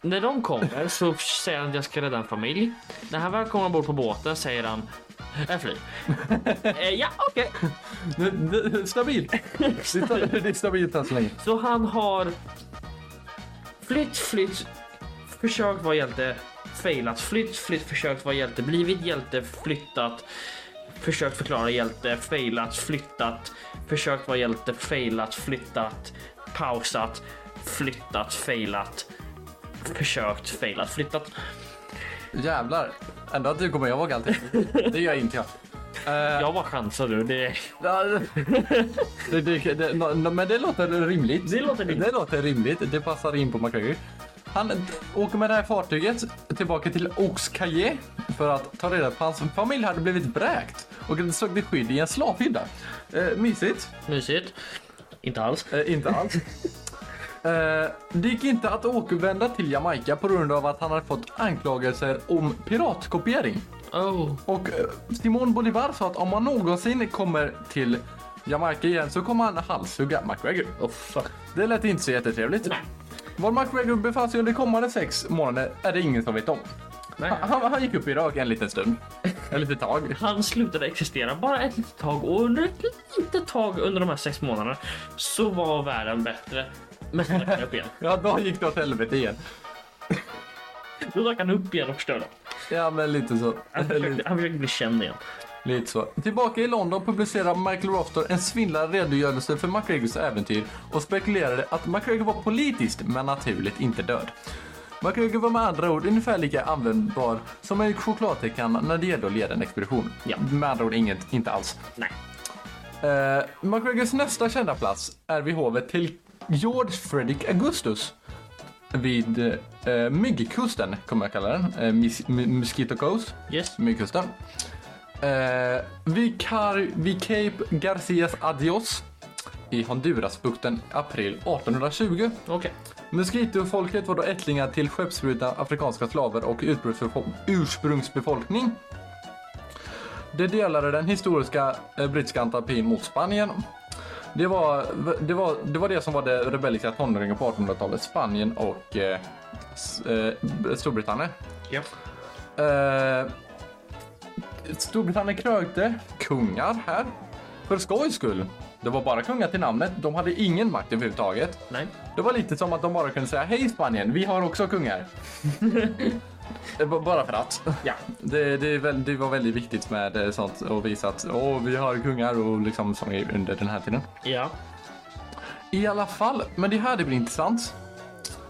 När de kommer så säger han att jag ska rädda en familj. När han väl kommer ombord på båten säger han jag flyr. eh, ja, okej. Stabilt. Det är stabilt än så länge. Så han har flytt, flytt, försökt vara hjälte, failat, flytt, flytt, försökt vara hjälte, blivit hjälte, flyttat, försökt förklara hjälte, failat, flyttat, försökt vara hjälte, failat, flyttat, pausat, flyttat, failat, försökt, failat, flyttat. Jävlar. Ändå att du kommer ihåg allting. Det gör inte jag. Eh, Jag var chansad du. Det, det, det, det, no, no, men det låter rimligt. Det låter rimligt. Det låter rimligt. Det passar in på McGregor. Han åker med det här fartyget tillbaka till Oxcaye för att ta reda på att hans familj hade blivit bräkt och sökte skydd i en slavhydda. Eh, mysigt. mysigt. Inte alls. Eh, inte alls. Eh, det gick inte att återvända till Jamaica på grund av att han hade fått anklagelser om piratkopiering. Oh. Och eh, Simon Bolivar sa att om han någonsin kommer till Jamaica igen så kommer han halshugga McGregor. Oh, fuck. Det lät inte så jättetrevligt. Nej. Var McGregor befann sig under kommande sex månader är det ingen som vet om. Han, han, han gick upp i rök en liten stund. En litet tag. Han slutade existera bara ett litet tag och under ett litet tag under de här sex månaderna så var världen bättre. Men sen dök han upp igen. Ja, då gick det åt helvete igen. Då dök han upp igen och förstörde. Ja, men lite så. Han försökte, han försökte bli känd igen. Lite så. Tillbaka i London publicerar Michael Rostor en svindlande redogörelse för McGregors äventyr och spekulerade att McGregor var politiskt men naturligt inte död. McGregor var med andra ord ungefär lika användbar som en chokladtekan när det gällde att leda en expedition. Ja. Med andra ord inget, inte alls. Nej. Uh, McGregors nästa kända plats är vid hovet till George Frederick Augustus vid uh, Myggkusten, kommer jag kalla den. Uh, Mis- Mosquito Coast. Yes. Myggkusten. Eh, vid, Car- vid Cape Garcias Adios i Hondurasbukten april 1820. Okej. Mosquito-folket var då ättlingar till skeppsbrutna afrikanska slaver och ursprungsbefo- ursprungsbefolkning. Det delade den historiska eh, brittiska antipin mot Spanien. Det var, det, var, det var det som var det rebelliska tonåringen på 1800-talet. Spanien och eh, eh, Storbritannien. Ja. Eh, Storbritannien krökte kungar här för skojs skull. Det var bara kungar till namnet. De hade ingen makt överhuvudtaget. Nej. Det var lite som att de bara kunde säga hej Spanien, vi har också kungar. Eh, bara för att. Ja. Det, det, är väl, det var väldigt viktigt med eh, sånt och visa att åh, vi har kungar och liksom som är under den här tiden. Ja. I alla fall, men det här det blir intressant.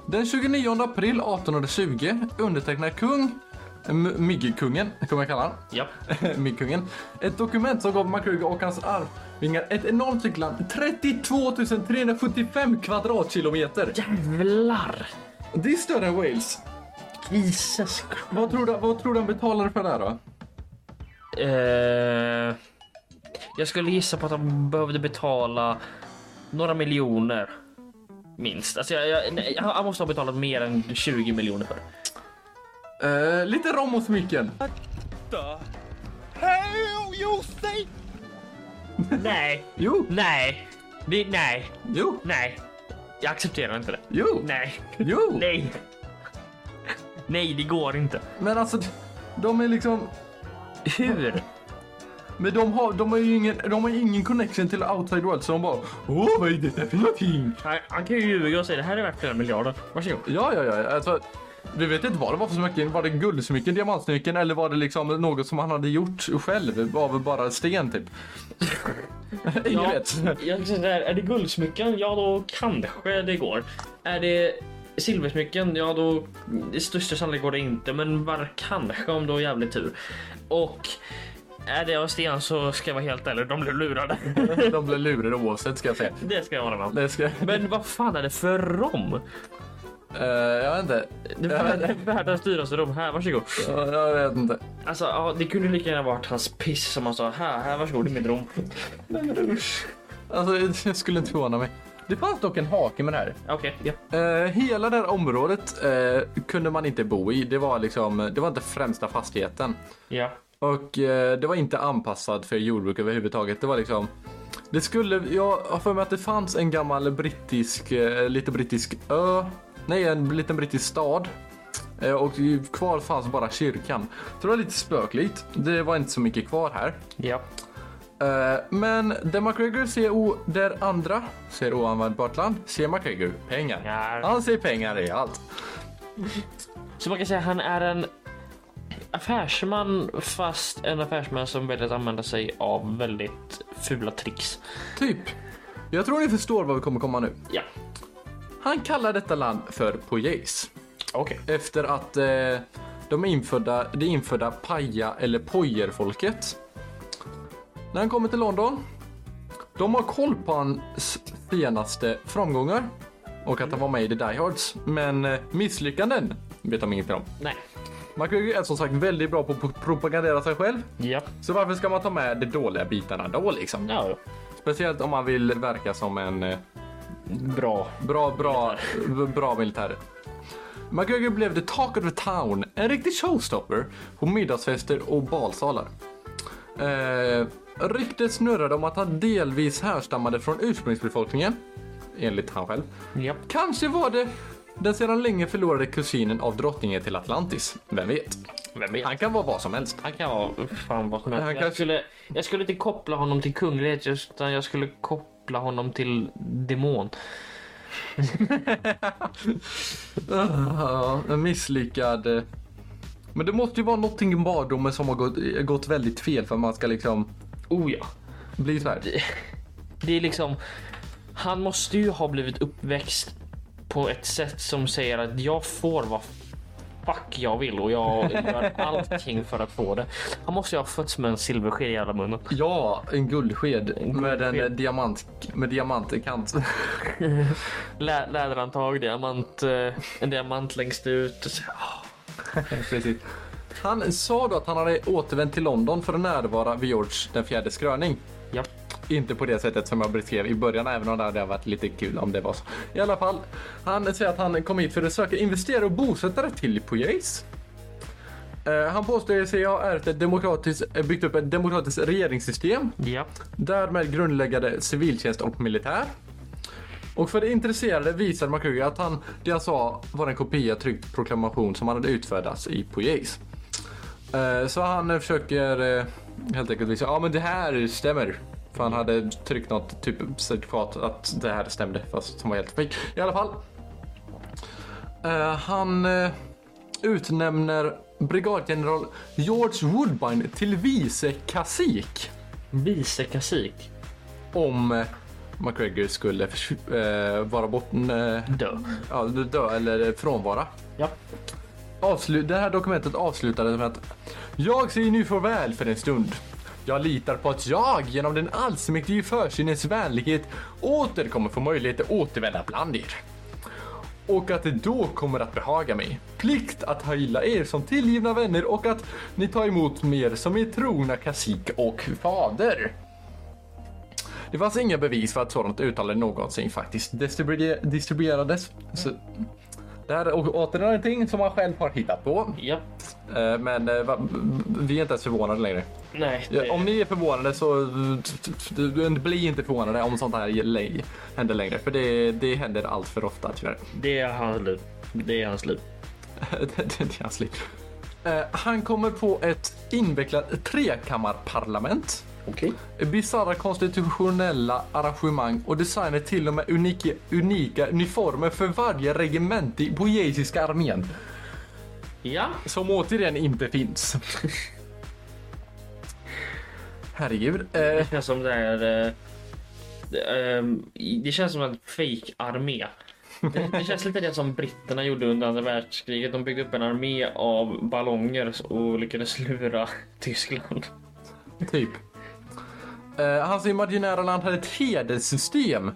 Den 29 april 1820 undertecknar kung, M- Myggkungen, kommer jag kalla honom, Ja. Myggkungen, ett dokument som gav McGregor och hans arvingar ett enormt stycke land, 32 375 kvadratkilometer. Jävlar. Det är större än Wales. Jesus Vad tror du, vad tror du han betalade för det här då? Eh, jag skulle gissa på att de behövde betala några miljoner. Minst. Alltså jag, jag, nej, han han måste ha betalat mer än 20 miljoner för. Eh, lite rom och smycken. Nej, Jo, nej, det, nej, jo, nej. Jag accepterar inte det. jo, Nej, jo. nej. Nej, det går inte. Men alltså, de är liksom... Hur? Men de har, de har ju ingen, de har ingen connection till outside world så de bara Åh vad är det där för någonting? Han, han kan ju ljuga och säga det här är värt flera miljarder. Varsågod. Ja, ja, ja. Alltså, vi vet inte vad det var för smycken. Var det guldsmycken, diamantsmycken eller var det liksom något som han hade gjort själv av bara sten typ? Ingen Ja, vet. Jag är det guldsmycken? Ja, då kanske det går. Är det silversmycken? Ja, då i största sannolikhet går det inte, men bara kanske om du har jävligt tur. Och är det av sten så ska jag vara helt ärlig, de blir lurade. De blev lurade oavsett ska jag säga. Det ska jag hålla med ska... Men vad fan är det för rom? Eh, jag vet inte. Det är världens- dyraste rom. Här, varsågod. Ja, Jag vet inte. Alltså, ja, det kunde lika gärna varit hans piss som han sa. Här, här varsågod, det är mitt rom. Alltså, jag skulle inte förvåna mig. Det fanns dock en hake med det här. Okej, ja. Eh, hela det här området eh, kunde man inte bo i. Det var liksom, det var inte främsta fastigheten. Ja. Och eh, det var inte anpassad för jordbruk överhuvudtaget. Det var liksom det skulle, jag har för mig att det fanns en gammal brittisk, eh, lite brittisk ö. Nej, en liten brittisk stad. Eh, och kvar fanns bara kyrkan. Så det var lite spökligt. Det var inte så mycket kvar här. Ja. Eh, men där McGregor ser o, där andra ser oanvändbart land, ser McGregor pengar. Ja. Han ser pengar i allt. Så man kan säga att han är en affärsman fast en affärsman som väljer att använda sig av väldigt fula tricks. Typ. Jag tror ni förstår vad vi kommer komma nu. Ja. Han kallar detta land för Poyais. Okej. Efter att eh, de infödda, det infödda Paja eller Pojer-folket. När han kommer till London, de har koll på hans senaste framgångar och att han var med i The Die Hards. Men eh, misslyckanden vet de ingenting om. Nej. McGregor är som sagt väldigt bra på att propagandera sig själv. Ja. Så varför ska man ta med de dåliga bitarna då liksom? Ja. Speciellt om man vill verka som en eh, Bra. bra, bra, bra militär. McGregor blev the talk of the town, en riktig showstopper på middagsfester och balsalar. Eh, ryktet snurrade om att han delvis härstammade från ursprungsbefolkningen, enligt han själv. Ja. Kanske var det den sedan länge förlorade kusinen av drottningen till Atlantis. Vem vet? Vem vet? Han kan vara vad som helst. Han kan vara fan vad som helst. Han Jag, kanske- skulle, jag skulle inte koppla honom till kunglighet utan jag skulle koppla honom till demon. Ja, en misslyckad... Men det måste ju vara någonting i barndomen som har gått, gått väldigt fel för att man ska liksom Oh ja. bli så här. Det är liksom. Han måste ju ha blivit uppväxt på ett sätt som säger att jag får vad fuck jag vill och jag gör allting för att få det. Han måste ju ha fötts med en silversked i jävla munnen. Ja, en guldsked En med en guldsked. diamant med diamantkant. Lä läderhandtag, diamant, eh, en diamant längst ut. Precis. Han sa då att han hade återvänt till London för att närvara vid George den fjärdes kröning. Ja. Inte på det sättet som jag beskrev i början, även om det hade varit lite kul om det var så. I alla fall, han säger att han kom hit för att söka investerare och bosättare till Poyais. Eh, Han påstår sig ha ärvt ett demokratiskt, eh, byggt upp ett demokratiskt regeringssystem Ja. Därmed grundläggade civiltjänst och militär. Och för de intresserade visade McCreary att han, det han sa var en kopia tryckt proklamation som han hade utfärdats i Poyais. Eh, Så han försöker eh, helt enkelt visa, ja men det här stämmer. För han hade tryckt något typ certifikat att det här stämde fast som var helt fake. I alla fall. Eh, Han utnämner brigadgeneral George Woodbine till vice kassik Vice kasik. om McGregor skulle vara bort, Dö. ja, dö eller frånvara. Ja. Avslu det här dokumentet avslutades med att Jag säger nu farväl för en stund. Jag litar på att jag genom den allsmäktige försynens vänlighet åter kommer få möjlighet att återvända bland er. Och att det då kommer att behaga mig. Plikt att hejla er som tillgivna vänner och att ni tar emot mer som er trogna kasik och fader. Det fanns inga bevis för att sådant uttalande någonsin faktiskt distribuerades. Så det här är å- återigen någonting som han själv har hittat på. Ja. Eh, Men eh, vi är inte ens förvånade längre. Nej. Det, Om ni är förvånade så bli inte förvånade om sånt här händer längre. För det, det händer allt för ofta tyvärr. det är hans liv. Det är hans liv. det är hans liv. Eh, Han kommer på ett invecklat trekammarparlament. Okej. Bisarra konstitutionella arrangemang och designar till och med unika, unika uniformer för varje regemente i poesiska armén. Ja. Som återigen inte finns. Herregud. Eh, Det känns som det är... eh, det, ehm, det känns som en fake armé. Det, det känns lite det som britterna gjorde under andra världskriget. De byggde upp en armé av ballonger och lyckades lura Tyskland. typ. Eh, hans imaginära land hade ett hederssystem.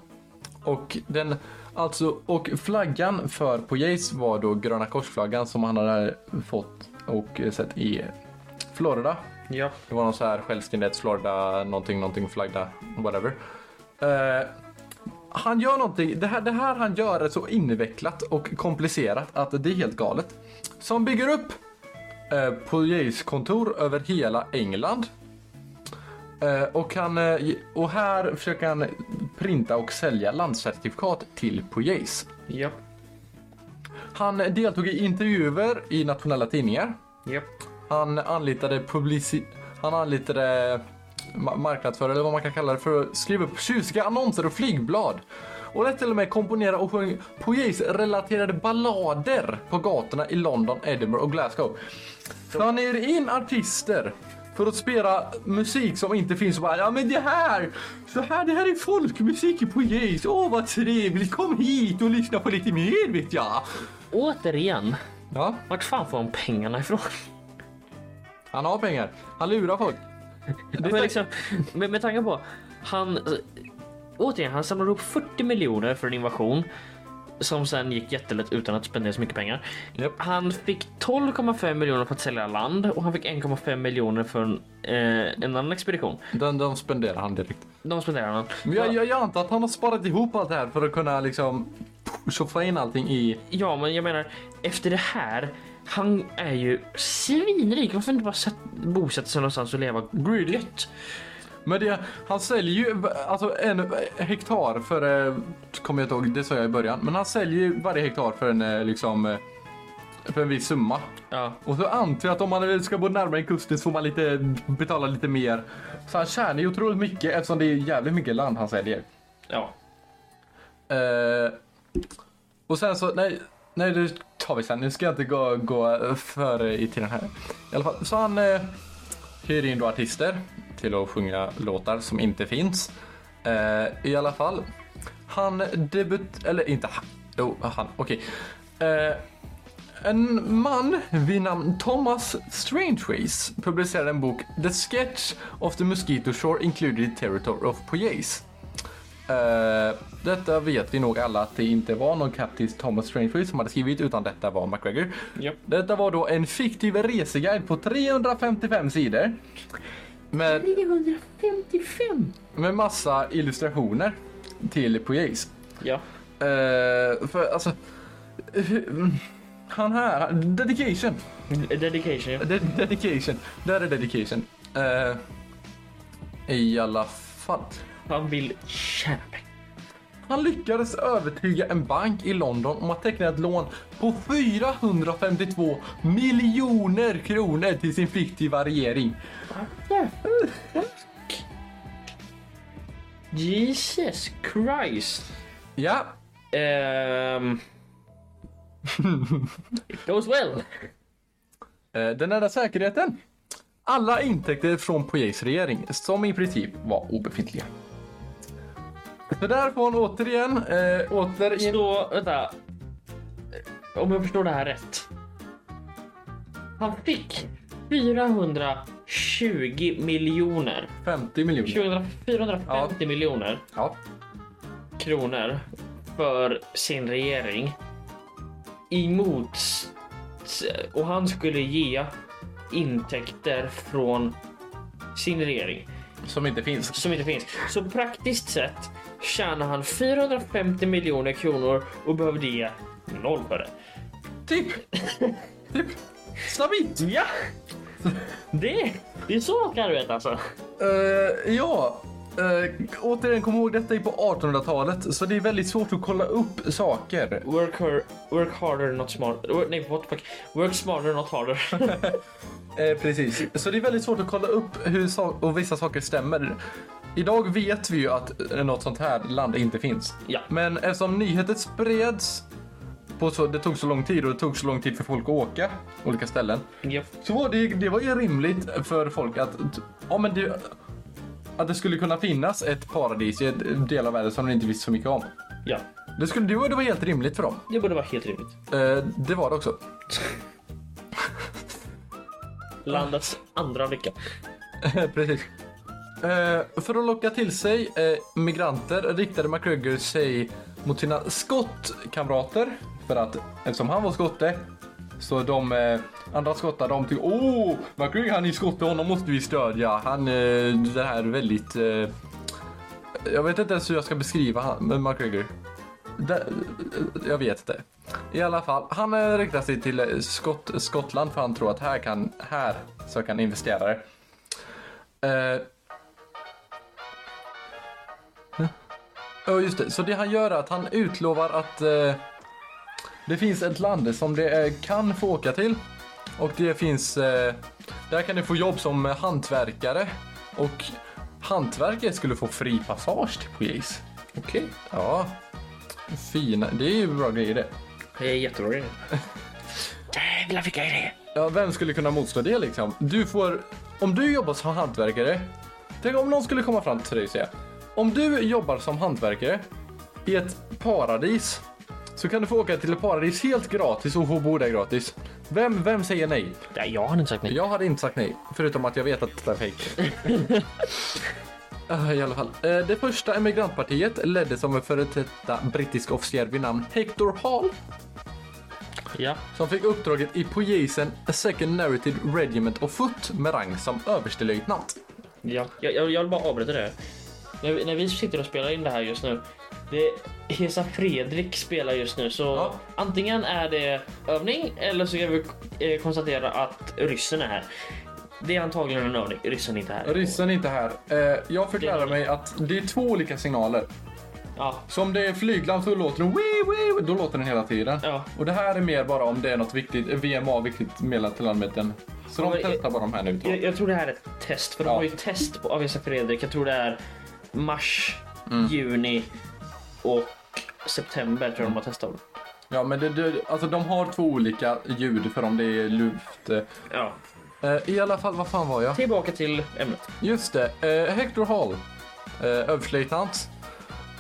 Och den, alltså, och flaggan för Poyais var då Gröna korsflaggan som han hade fått och sett i Florida. Ja. Det var någon så här självständighets Florida, någonting, någonting flagga, whatever. Eh, han gör någonting, det här, det här han gör är så invecklat och komplicerat att det är helt galet. Han bygger upp eh, poliskontor över hela England. Eh, och, han, eh, och här försöker han printa och sälja landcertifikat till Pojace. Japp. Han deltog i intervjuer i nationella tidningar. Japp. Han anlitade publici... Han anlitade ma- marknadsförare, eller vad man kan kalla det, för att skriva upp tjusiga annonser och flygblad. Och lät till och med komponera och sjöng Pojace-relaterade ballader på gatorna i London, Edinburgh och Glasgow. Så han är in artister för att spela musik som inte finns och bara ja men det här, så här, det här är folkmusik i Pojace, åh vad trevligt, kom hit och lyssna på lite mer vet jag. Återigen, Ja, vart fan får han pengarna ifrån? han har pengar, han lurar folk. Men liksom, med, med tanke på, han... eh, Återigen, han samlade ihop 40 miljoner för en invasion. Som sen gick jättelätt utan att spendera så mycket pengar. Japp. Han fick 12,5 miljoner för att sälja land och han fick 1,5 miljoner för en, eh, en annan expedition. Den, de spenderar han direkt. De spenderade han. Men jag, jag, jag antar att han har sparat ihop allt det här för att kunna liksom tjoffa in allting i... Ja, men jag menar, efter det här, han är ju svinrik. Varför inte bara sätt, bosätta sig någonstans och leva gryligt? Men det, han säljer ju alltså en hektar för, eh, kommer jag inte ihåg, det sa jag i början, men han säljer ju varje hektar för en eh, liksom eh, för en viss summa. Ja, Och så antar jag att om man ska bo närmare kusten så får man lite, betala lite mer. Så han tjänar ju otroligt mycket eftersom det är jävligt mycket land han säljer. ja. Eh, och sen så, nej, nej det tar vi sen. Nu ska jag inte gå, gå före i tiden här. I alla fall, så han eh, hyr in då artister till att sjunga låtar som inte finns. Eh, I alla fall. Han debut, eller inte han, jo han, okej. Eh, en man vid namn Thomas Strangeways publicerade en bok The Sketch of the Mosquito Shore Included Territory of Pojace. Eh, detta vet vi nog alla att det inte var någon kapten Thomas Strangeways som hade skrivit utan detta var McGregor. Japp. Detta var då en fiktiv reseguide på 355 sidor. Med, 355! med massa illustrationer till Pojace. Ja. Eh, för alltså... eh, Han här, dedication. Dedication. ja. De- dedication. Där är dedication. Eh, I alla fall. Han vill tjäna pengar. Han lyckades övertyga en bank i London om att teckna ett lån på 452 miljoner kronor till sin fiktiva regering. Jesus Christ. Ja, Ehm... It goes well. eh, den enda säkerheten. Alla intäkter från Pojays regering, som i princip var obefintliga. Så där får han återigen, eh, återigen... Så, vänta. Om jag förstår det här rätt. Han fick 420 miljoner. 50 miljoner. 400 450 miljoner Ja. kronor för sin regering. Emot... Och han skulle ge intäkter från sin regering Som inte finns. som inte finns. Så praktiskt sett tjänar han 450 miljoner kronor och behövde ge noll för det. Typ. typ. Stabilt. Ja! Det, det är så man ska arbeta alltså. Eh, ja. Uh, återigen, kom ihåg detta är på 1800-talet så det är väldigt svårt att kolla upp saker. Work, her, work harder not smarter. Nej, what the fuck. Work smarter not harder. Eh, precis. Så det är väldigt svårt att kolla upp hur so- och vissa saker stämmer. Idag vet vi ju att något sånt här land inte finns. Ja. Men eftersom nyheten spreds på så, det tog så lång tid och det tog så lång tid för folk att åka olika ställen. Japp. Så var det, det var ju rimligt för folk att, ja men det, att det skulle kunna finnas ett paradis i en del av världen som de inte visste så mycket om. Ja, Det, skulle, det, det var helt rimligt för dem. det borde vara helt rimligt. Eh, det var det också. Landets andra lycka. Precis. Eh, för att locka till sig eh, migranter riktade McGregor sig mot sina skottkamrater. För att eftersom han var skotte så de eh, andra skottar de tyckte åh, McGregor han är skotte, honom måste vi stödja. Han, eh, det här väldigt, eh, jag vet inte ens hur jag ska beskriva han, McGregor. Det, jag vet inte. I alla fall, han eh, riktar sig till eh, Skott, Skottland för han tror att här kan, här söker han investerare. Eh, Ja, just det. Så det han gör är att han utlovar att eh, det finns ett land som det eh, kan få åka till. Och det finns, eh, där kan ni få jobb som hantverkare. Och hantverkare skulle få fri passage till Polis. Okej. Ja, fina. Det är ju bra grejer det. Det är jättebra grejer. Jävlar vilka idéer! Ja, vem skulle kunna motstå det liksom? Du får, om du jobbar som hantverkare, tänk om någon skulle komma fram till dig och säga, om du jobbar som hantverkare i ett paradis så kan du få åka till ett paradis helt gratis och få bo där gratis. Vem, vem säger nej? Ja, jag har inte sagt nej. Jag hade inte sagt nej, förutom att jag vet att det är. Ah, I alla fall. Eh, Det första emigrantpartiet leddes av en före detta brittisk officer vid namn Hector Hall Ja. som fick uppdraget i polisen A Second Narrative Regiment of Foot med rang som överstelöjtnant. Ja, jag, jag, jag vill bara avbryta det. När vi, när vi sitter och spelar in det här just nu. Det Hesa Fredrik spelar just nu så Ja. antingen är det övning eller så kan vi eh, konstatera att ryssen är här. Det är antagligen en övning, ryssen är inte här. Ryssen är inte här. Eh, Jag förklarar mig att det är två olika signaler. Ja, Så om det är flyglarm så låter den wii, wii, då låter den hela tiden. ja. Och det här är mer bara om det är något viktigt, VMA, viktigt meddelande till allmänheten. Så de testar bara de här nu. Jag, jag. tror det här är ett test, för de har ju test på, av Hesa Fredrik. Jag tror det är mars, Mm. juni och september tror jag de har testat. Ja, men det, det, alltså de har två olika ljud för om det är luft. eh. Ja. Eh, I alla fall, vad fan var jag? Tillbaka till ämnet. Just det, eh, Hector Hall, överstelöjtnant.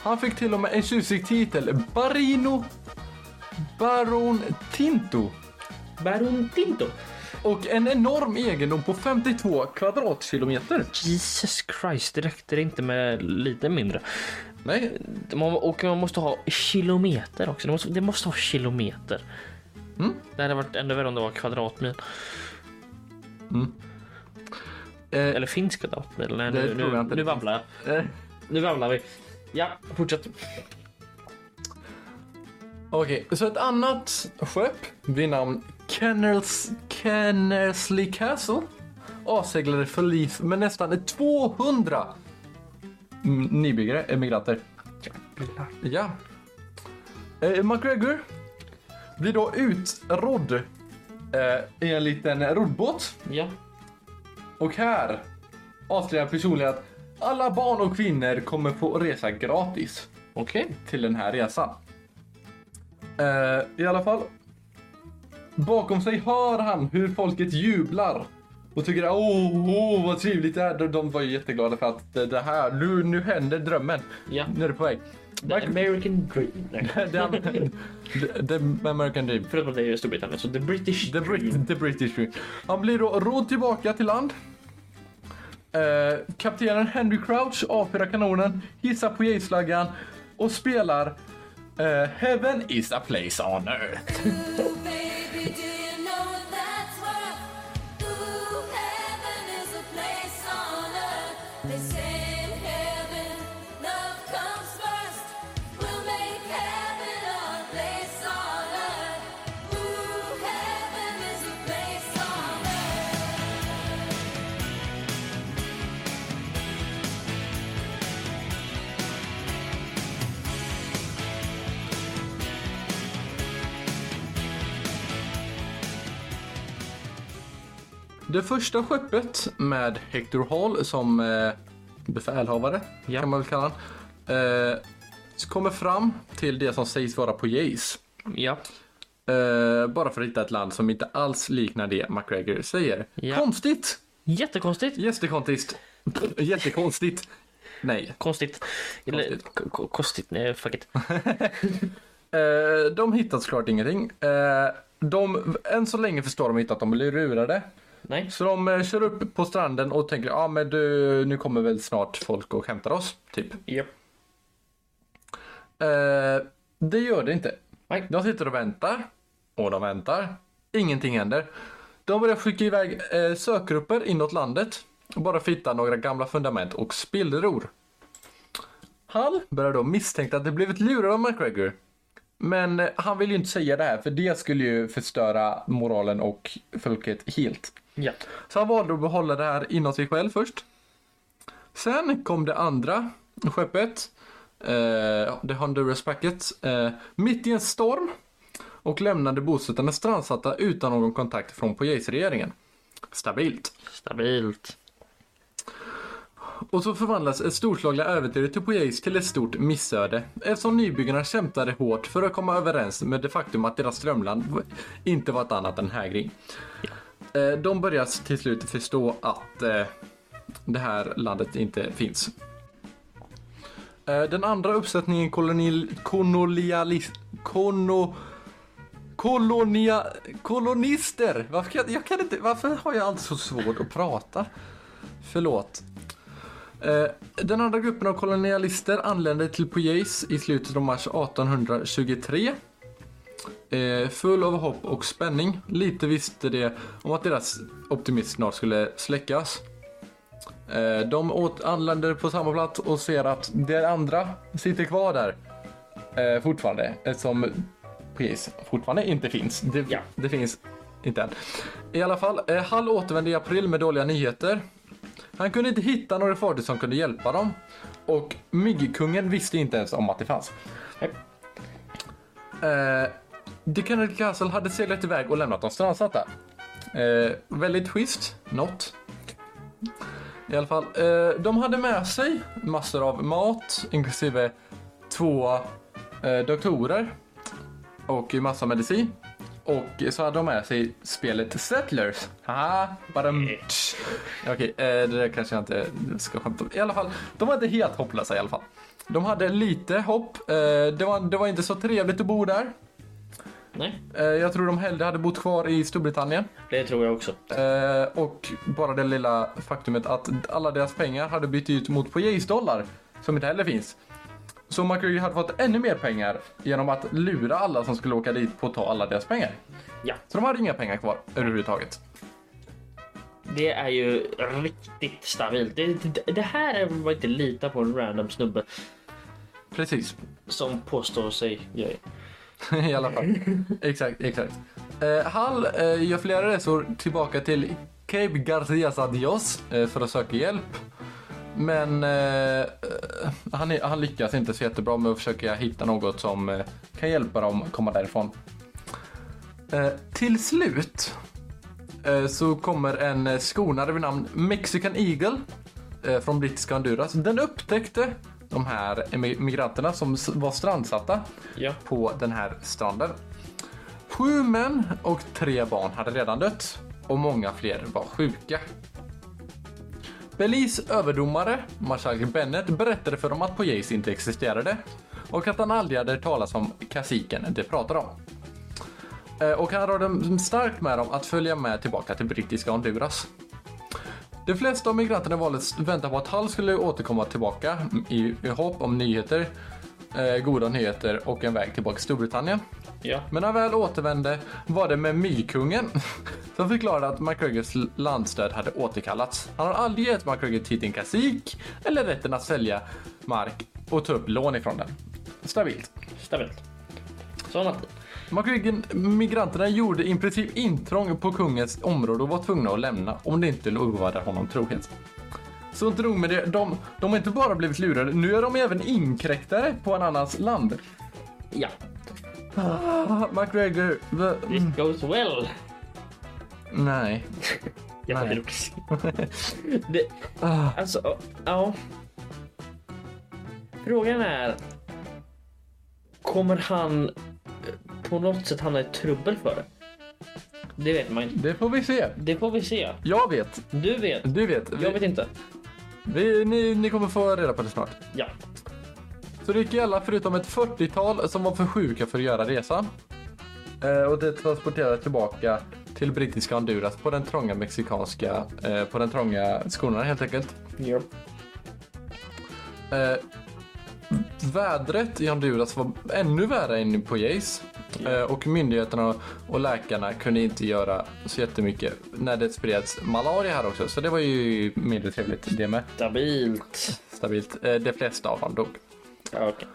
Han fick till och med en tjusig titel, Barino Baron Tinto. Baron Tinto. Och en enorm egendom på 52 kvadratkilometer. Jesus Christ, det räckte inte med lite mindre. Nej, Man, och man måste ha kilometer också. Det måste, det måste ha kilometer. Mm. Det hade varit ännu värre om det var kvadratmil. eh, Eller finns kvadratmil? Nej, nu, nu, nu babblar jag. eh, Nu babblar vi. Ja, fortsätt. Okej, så ett annat skepp vid namn Kennels, Kennersley Castle avseglade förlis med nästan 200 mm, nybyggare, emigranter. Ja. Eh, McGregor blir då utrodd eh, i en liten roddbåt. Ja. Och här avslöjar personligen att alla barn och kvinnor kommer få resa gratis Okej. till den här resan. Eh, I alla fall. Bakom sig hör han hur folket jublar. Och tycker åh, åh vad trevligt det är. De- De var ju jätteglada för att det, det här, nu, nu händer drömmen. Ja. Nu är det på väg. The American Dream. Nej. the, the American Dream. Förutom det är Storbritannien, så The British The, Dream. Brit, the British Dream. Han blir då rodd tillbaka till land. Eh, kaptenen Henry Crouch avfyrar kanonen, hissar på J-flaggan och spelar eh, Heaven is a place on earth. Det första skeppet med Hector Hall som eh, befälhavare, Ja. kan man väl kalla han, eh, kommer fram till det som sägs vara på Jace. Ja. Eh, bara för att hitta ett land som inte alls liknar det McGregor säger. Ja. Konstigt! Jättekonstigt. Jättekonstigt. Jättekonstigt. Nej. Konstigt. Eller, Konstigt. k- konstigt. Nej, fuck it. Eh, de hittar såklart ingenting. Eh, de, än så länge förstår de inte att de blir lurade. Nej. Så de eh, kör upp på stranden och tänker, ja ah, men du, nu kommer väl snart folk och hämtar oss, typ. Ja. Eh, det gör det inte. Nej. De sitter och väntar. Och de väntar. Ingenting händer. De börjar skicka iväg eh, sökgrupper inåt landet. Bara för att hitta några gamla fundament och spillror. Hall börjar då misstänka att det blivit lurad av McGregor. Men eh, han vill ju inte säga det här för det skulle ju förstöra moralen och folket helt. Ja. Så han valde att behålla det här inom sig själv först. Sen kom det andra skeppet, eh, The Honduras Packet, eh, mitt i en storm och lämnade bosättarna strandsatta utan någon kontakt från Pojace-regeringen. Stabilt. Stabilt. Och så förvandlas ett storslagliga äventyr till Pojace till ett stort missöde eftersom nybyggarna kämpade hårt för att komma överens med det faktum att deras drömland inte var ett annat än Hägring. Eh, Eh, de börjar till slut förstå att eh, det här landet inte finns. Eh, den andra uppsättningen kolonial, kolonialis, kono, kolonia, kolonister. Varför kan, jag kan inte, varför har jag alltid så svårt att prata? Förlåt. Den andra gruppen av kolonialister anlände till Poyais i slutet av mars 1823. Eh, Full av hopp och spänning. Lite visste de om att deras optimism snart skulle släckas. Eh, De åt, anländer på samma plats och ser att det andra sitter kvar där eh, fortfarande eftersom Pojace fortfarande inte finns. Det, Ja. det finns inte än. I alla fall, eh, Hall återvände i april med dåliga nyheter. Han kunde inte hitta några fartyg som kunde hjälpa dem. Och Myggkungen visste inte ens om att det fanns. Eh, Kennedy Castle hade seglat iväg och lämnat dem strandsatta. Eh, väldigt schysst, not. I alla fall, eh, de hade med sig massor av mat, inklusive två eh, doktorer och massa medicin. Och så hade de med sig spelet Settlers. Haha, bara Okej, eh, det där kanske jag inte ska skämta om. I alla fall, de var inte helt hopplösa i alla fall. De hade lite hopp. Eh, det, var, det var inte så trevligt att bo där. Nej, Eh, jag tror de hellre hade bott kvar i Storbritannien. det tror jag också. Eh, och bara det lilla faktumet att alla deras pengar hade bytt ut mot Pojace-dollar, som inte heller finns. Så McGregor hade fått ännu mer pengar genom att lura alla som skulle åka dit på att ta alla deras pengar. Ja. Så de hade inga pengar kvar överhuvudtaget. Det är ju riktigt stabilt. Det, det, det här är vad inte lita på en random snubbe Precis. som påstår sig grejer. I alla fall. exakt, exakt. Eh, Hall eh, gör flera resor tillbaka till Cape Garcias Adios eh, för att söka hjälp. Men eh, eh, han, är- han lyckas inte så jättebra med att försöka hitta något som eh, kan hjälpa dem komma därifrån. Eh, till slut eh, så kommer en eh, skonare vid namn Mexican Eagle eh, från brittiska Honduras. Den upptäckte de här migranterna som var strandsatta Ja. på den här stranden. Sju män och tre barn hade redan dött och många fler var sjuka. Belize överdomare, marskalk Bennett, berättade för dem att Pojace inte existerade och att han aldrig hade talas om kasiken de pratar om. Eh, Och han rådde starkt med dem att följa med tillbaka till brittiska Honduras. De flesta av migranterna valde att vänta på att Hall skulle återkomma tillbaka i, i hopp om nyheter, eh, goda nyheter och en väg tillbaka till Storbritannien. Ja. Men när han väl återvände var det med mykungen som förklarade att McGregors landstöd hade återkallats. Han har aldrig gett McGregor titeln kasik eller rätten att sälja mark och ta upp lån ifrån den. Stabilt. Stabilt. Tid. McGregor, migranterna gjorde i princip intrång på kungens område och var tvungna att lämna om det inte lovade honom trohet. Så inte nog med det, de, de har inte bara blivit lurade, nu är de även inkräktare på en annans land. Ja. Ah, McGregor, va- This goes well. nej. Jag Nej. det, Ah. alltså, ja. Frågan är. Kommer han eh, på något sätt hamna i trubbel för det? Det vet man inte. Det får vi se. Det får vi se. Jag vet. Du vet. Du vet. Jag vet inte. Vi, ni, ni kommer få reda på det snart. Ja. Så det gick alla förutom ett 40-tal som var för sjuka för att göra resan. Eh, och det transporterades tillbaka till brittiska Honduras på den trånga mexikanska, eh, på den trånga skolan helt enkelt. ja. Eh, vädret i Honduras var ännu värre än på Jace. Eh, och myndigheterna och läkarna kunde inte göra så jättemycket när det spreds malaria här också. Så det var ju mindre trevligt det med. Stabilt. Stabilt. Eh, de flesta av dem dog. Ja, okej.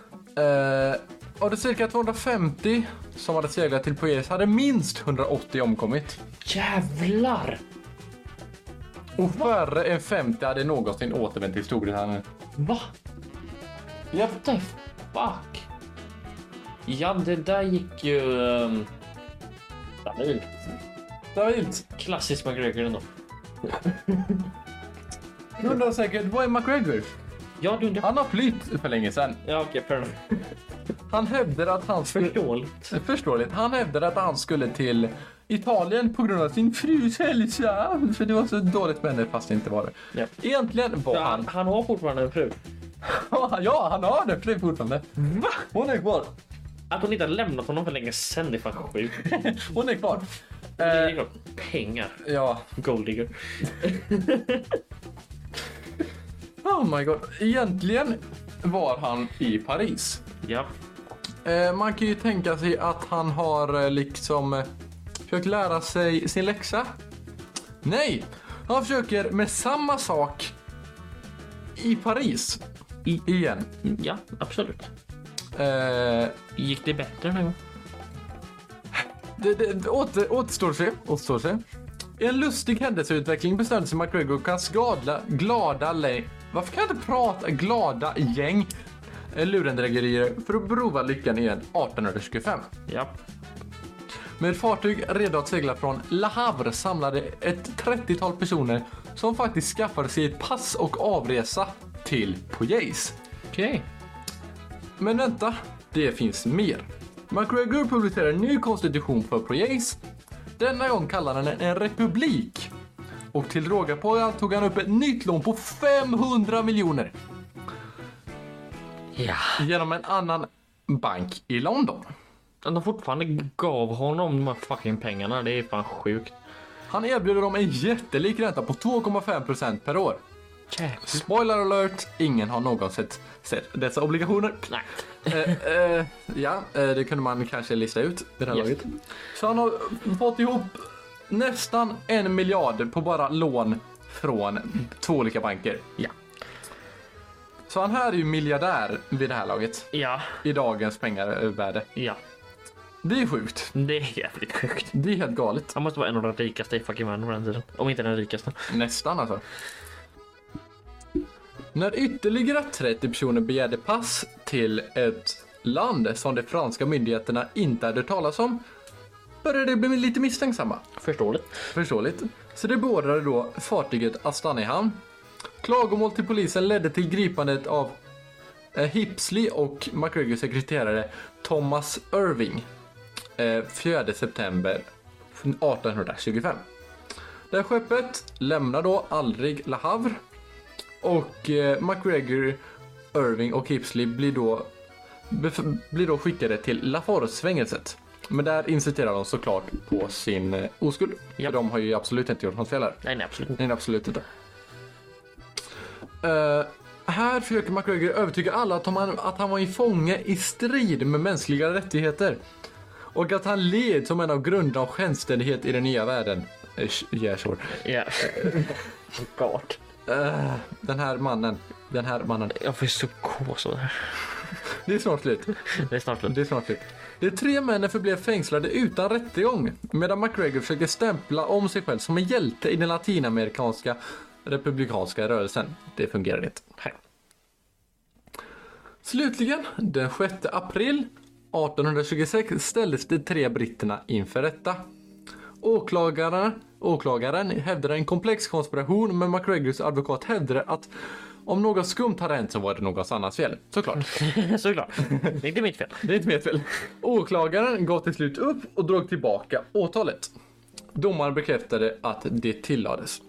Eh, av de cirka 250 som hade seglat till Poyes hade minst 180 omkommit. Jävlar! Och färre än 50 hade någonsin återvänt till Storbritannien. Va? What the fuck? Ja, det där gick ju... Um, stabilt. Stabilt. Klassisk McGregor ändå. Du undrar säkert, vad är McGregor? Ja, du undrar... Han har flytt för länge sedan. Ja, okej, fair enough. Han hävdade att han skulle... Förståeligt. Förståeligt. Han hävdade att han skulle till Italien på grund av sin frus hälsa. För det var så dåligt med henne fast det inte var det. Ja. Egentligen var han... han har fortfarande en fru. Ja, han har det fru fortfarande. Va? Hon är kvar. Att hon inte har lämnat honom för länge sen är fan sjukt. Hon är kvar. Det är Eh, klart. Pengar. ja. Golddigger. Oh my god. Egentligen var han i Paris. Ja. Eh, man kan ju tänka sig att han har eh, liksom eh, försökt lära sig sin läxa. Nej, han försöker med samma sak i Paris. I, igen. Ja, absolut. Eh, Gick det bättre den här gången? det, det, åter, återstår att se. Återstår att se. En lustig händelseutveckling bestämde sig McGregor och hans glada, glada lä- Varför kan jag inte prata? Glada gäng eh, lurendrägerier för att prova lyckan igen 1825. Ja. Med fartyg redo att segla från La Havre samlade ett 30-tal personer som faktiskt skaffade sig ett pass och avresa till Poyais. Okej. Men vänta, det finns mer. McGregor publicerade en ny konstitution för Poyais. Denna gång kallade han den en republik. Och till råga på allt tog han upp ett nytt lån på 500 miljoner Ja. genom en annan bank i London. De fortfarande gav honom de här fucking pengarna, det är fan sjukt. Han erbjuder dem en jättelik ränta på 2,5% per år. Jävlar. Spoiler alert, ingen har någonsin sett dessa obligationer. Nej. Eh, eh, ja, eh, det kunde man kanske lista ut vid det här Yes. laget. Så han har fått ihop nästan en miljard på bara lån från två olika banker. Ja. Så han här är ju miljardär vid det här laget. Ja. I dagens pengarvärde. Ja. Det är sjukt. Det är jävligt sjukt. Det är helt galet. Han måste vara en av de rikaste i fucking världen på den tiden. Om inte den rikaste. Nästan alltså. När ytterligare 30 personer begärde pass till ett land som de franska myndigheterna inte hade talas om började de bli lite misstänksamma. Förståeligt. Förståeligt. Så det beordrade då fartyget att stanna i hamn. Klagomål till polisen ledde till gripandet av eh, Hipsley och McGregors sekreterare Thomas Irving eh, 4 september 1825. Det här skeppet lämnar då aldrig La Havre och eh, McGregor, Irving och Hipsley blir då, bef- blir då skickade till Laforce-fängelset. Men där insisterar de såklart på sin eh, oskuld. Ja. För de har ju absolut inte gjort något fel här. Nej, nej absolut. Nej, absolut inte. Eh, här försöker McGregor övertyga alla att han, att han var i fånge i strid med mänskliga rättigheter. Och att han led som en av grunderna av självständighet i den nya världen. Eh, sh- yeah, sure. Ja. God. Eh, den här mannen. Den här mannen. Jag får så här. Det är snart slut. Det är snart slut. Det är snart slut. De tre männen förblev fängslade utan rättegång medan McGregor försökte stämpla om sig själv som en hjälte i den latinamerikanska republikanska rörelsen. Det fungerade inte. Nej. Slutligen, den 6 april 1826 ställdes de tre britterna inför rätta. Åklagaren, åklagaren hävdade en komplex konspiration men McGregors advokat hävdade att om något skumt hade hänt så var det någon annans fel. Såklart. Såklart. Det är inte mitt fel. Det är inte mitt fel. Åklagaren gav till slut upp och drog tillbaka åtalet. Domaren bekräftade att det tillades.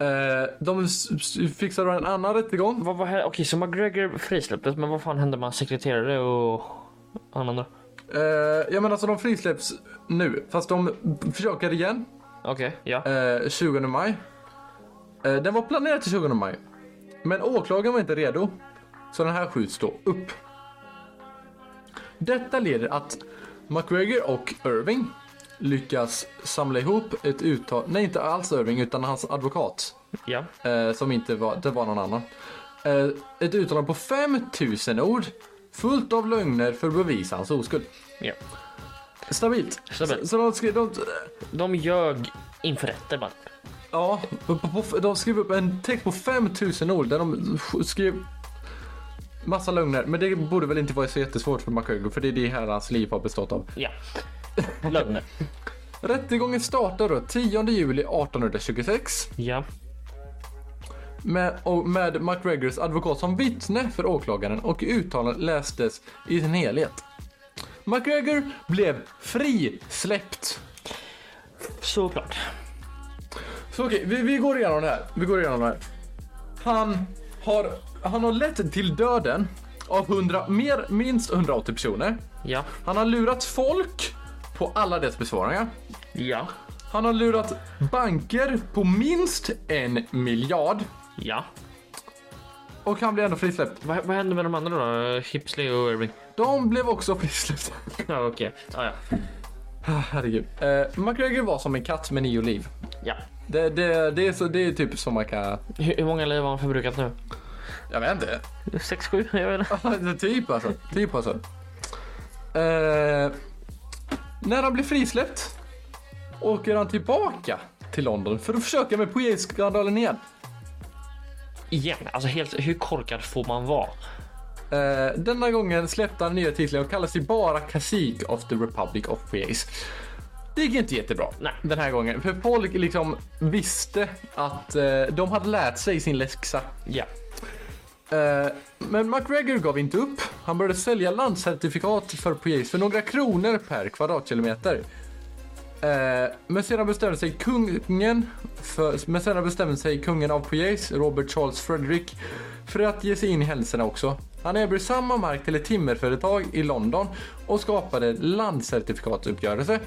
Eh, de fixade en annan rättegång. Vad här? Okej, så McGregor frisläpptes, men vad fan hände med hans sekreterare och han andra? Eh, ja men alltså de frisläpps nu, fast de försöker igen Okej, ja. eh, 20 maj. Eh, den var planerad till 20 maj. Men åklagaren var inte redo. Så den här skjuts då upp. Detta leder att McGregor och Irving lyckas samla ihop ett uttal, nej inte alls Irving utan hans advokat. Ja. Eh, som inte var, det var någon annan. Eh, ett uttalande på 5000 ord Fullt av lögner för att bevisa hans oskuld. Ja. Stabilt. Stabilt. Så, de skrev, de, De ljög inför rätten bara. ja, de skrev upp en text på 5000 ord där de skrev massa lögner. Men det borde väl inte vara så jättesvårt för McGregor för det är det här hans liv har bestått av. Ja. Lögner. Rättegången startar då 10 juli 1826 Ja. med, och med McGregors advokat som vittne för åklagaren och uttalandet lästes i sin helhet. McGregor blev frisläppt. Såklart. Så okej, vi, vi går igenom det här. Vi går igenom det här. Han har, han har lett till döden av 100, mer, minst 180 personer. Ja. Han har lurat folk på alla dess besvarningar. Ja. Han har lurat banker på minst en miljard. Ja. Och han blir ändå frisläppt. Vad, vad hände med de andra då? Hipsley och Irving? De blev också frisläppta. Ja, okej. Ja, ja. Ah, Herregud. Eh, McGregor var som en katt med nio liv. ja. Det, det, det, är, så, det är typ som man kan... Hur, hur många liv har han förbrukat nu? Jag vet inte. Sex, sju? Jag vet inte. Typ alltså. Typ alltså. Eh, när han blir frisläppt åker han tillbaka till London för att försöka med poesiskandalen igen. Igen, alltså helt, hur korkad får man vara? Eh, denna gången släppte han nya titlar och kallar sig bara Cacique of the Republic of Poes. Det gick inte jättebra Nej. den här gången. För folk liksom visste att eh, de hade lärt sig sin läxa. Ja. Eh, men McGregor gav inte upp. Han började sälja landcertifikat för Poes för några kronor per kvadratkilometer. Men sedan bestämde sig kungen, för, men sedan bestämde sig kungen av Poes, Robert Charles Frederick, för att ge sig in i händelserna också. Han erbjöd samma mark till ett timmerföretag i London och skapade landcertifikatsuppgörelse.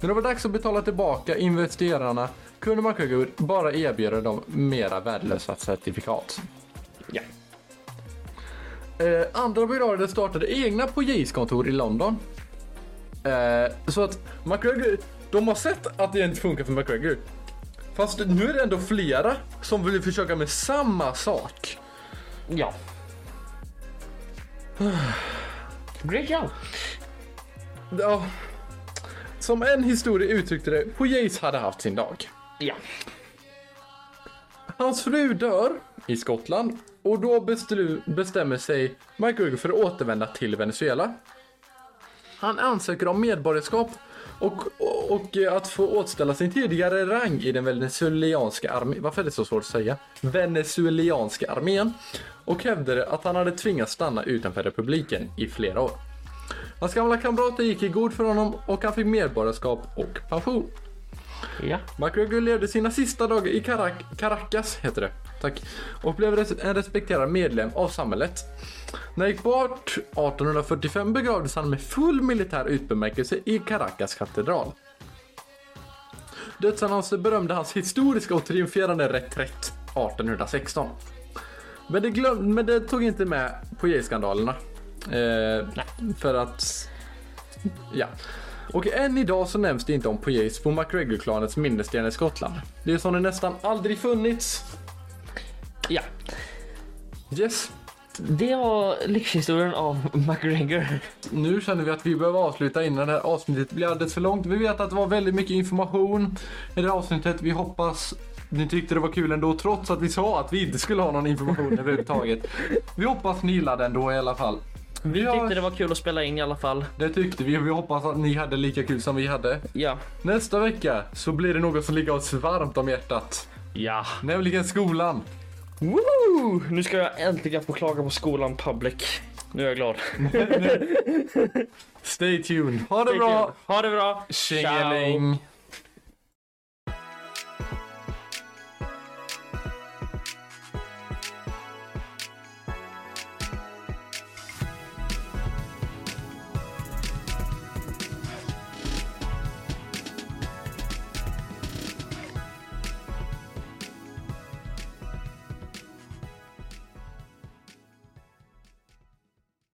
När det var dags att betala tillbaka investerarna kunde McGregor bara erbjuda dem mera värdelösa certifikat. Ja. Eh, andra brigader startade egna poliskontor i London. Eh, så att McGregor, de har sett att det inte funkar för McGregor. Fast nu är det ändå flera som vill försöka med samma sak. Ja. Great job. Ja. Som en historia uttryckte det, Poyes hade haft sin dag. Ja. Hans fru dör i Skottland och då bestämmer sig McGregor för att återvända till Venezuela. Han ansöker om medborgarskap och, och, och att få återställa sin tidigare rang i den venezuelanska armén. Varför är det så svårt att säga? Venezuelanska armén. Och hävdade att han hade tvingats stanna utanför republiken i flera år. Hans gamla kamrater gick i god för honom och han fick medborgarskap och pension. Ja. McGregor levde sina sista dagar i Carac- Caracas, heter det. Tack. Och blev res- en respekterad medlem av samhället. När han gick bort 1845 begravdes han med full militär utbemärkelse i Caracas katedral. Dödsannonser berömde hans historiska och triumferande reträtt 1816. Men det, glöm- men det tog inte med Poirier-skandalerna. Eh, för att... Ja. Och än idag så nämns det inte om Poiriers på McGregor-klanets minnessten i Skottland. Det är som det nästan aldrig funnits. Ja. Yes. Det var livshistorien av McGregor. Nu känner vi att vi behöver avsluta innan det här avsnittet blir alldeles för långt. Vi vet att det var väldigt mycket information i det här avsnittet. Vi hoppas ni tyckte det var kul ändå trots att vi sa att vi inte skulle ha någon information överhuvudtaget. Vi hoppas ni gillade ändå i alla fall. Vi Ja. tyckte det var kul att spela in i alla fall. Det tyckte vi och vi hoppas att ni hade lika kul som vi hade. Ja. Nästa vecka så blir det något som ligger oss varmt om hjärtat. Ja. Nämligen skolan. Woo! Nu ska jag äntligen få klaga på skolan public. Nu är jag glad. Stay tuned. Ha det bra. Ha det bra. Tjingeling.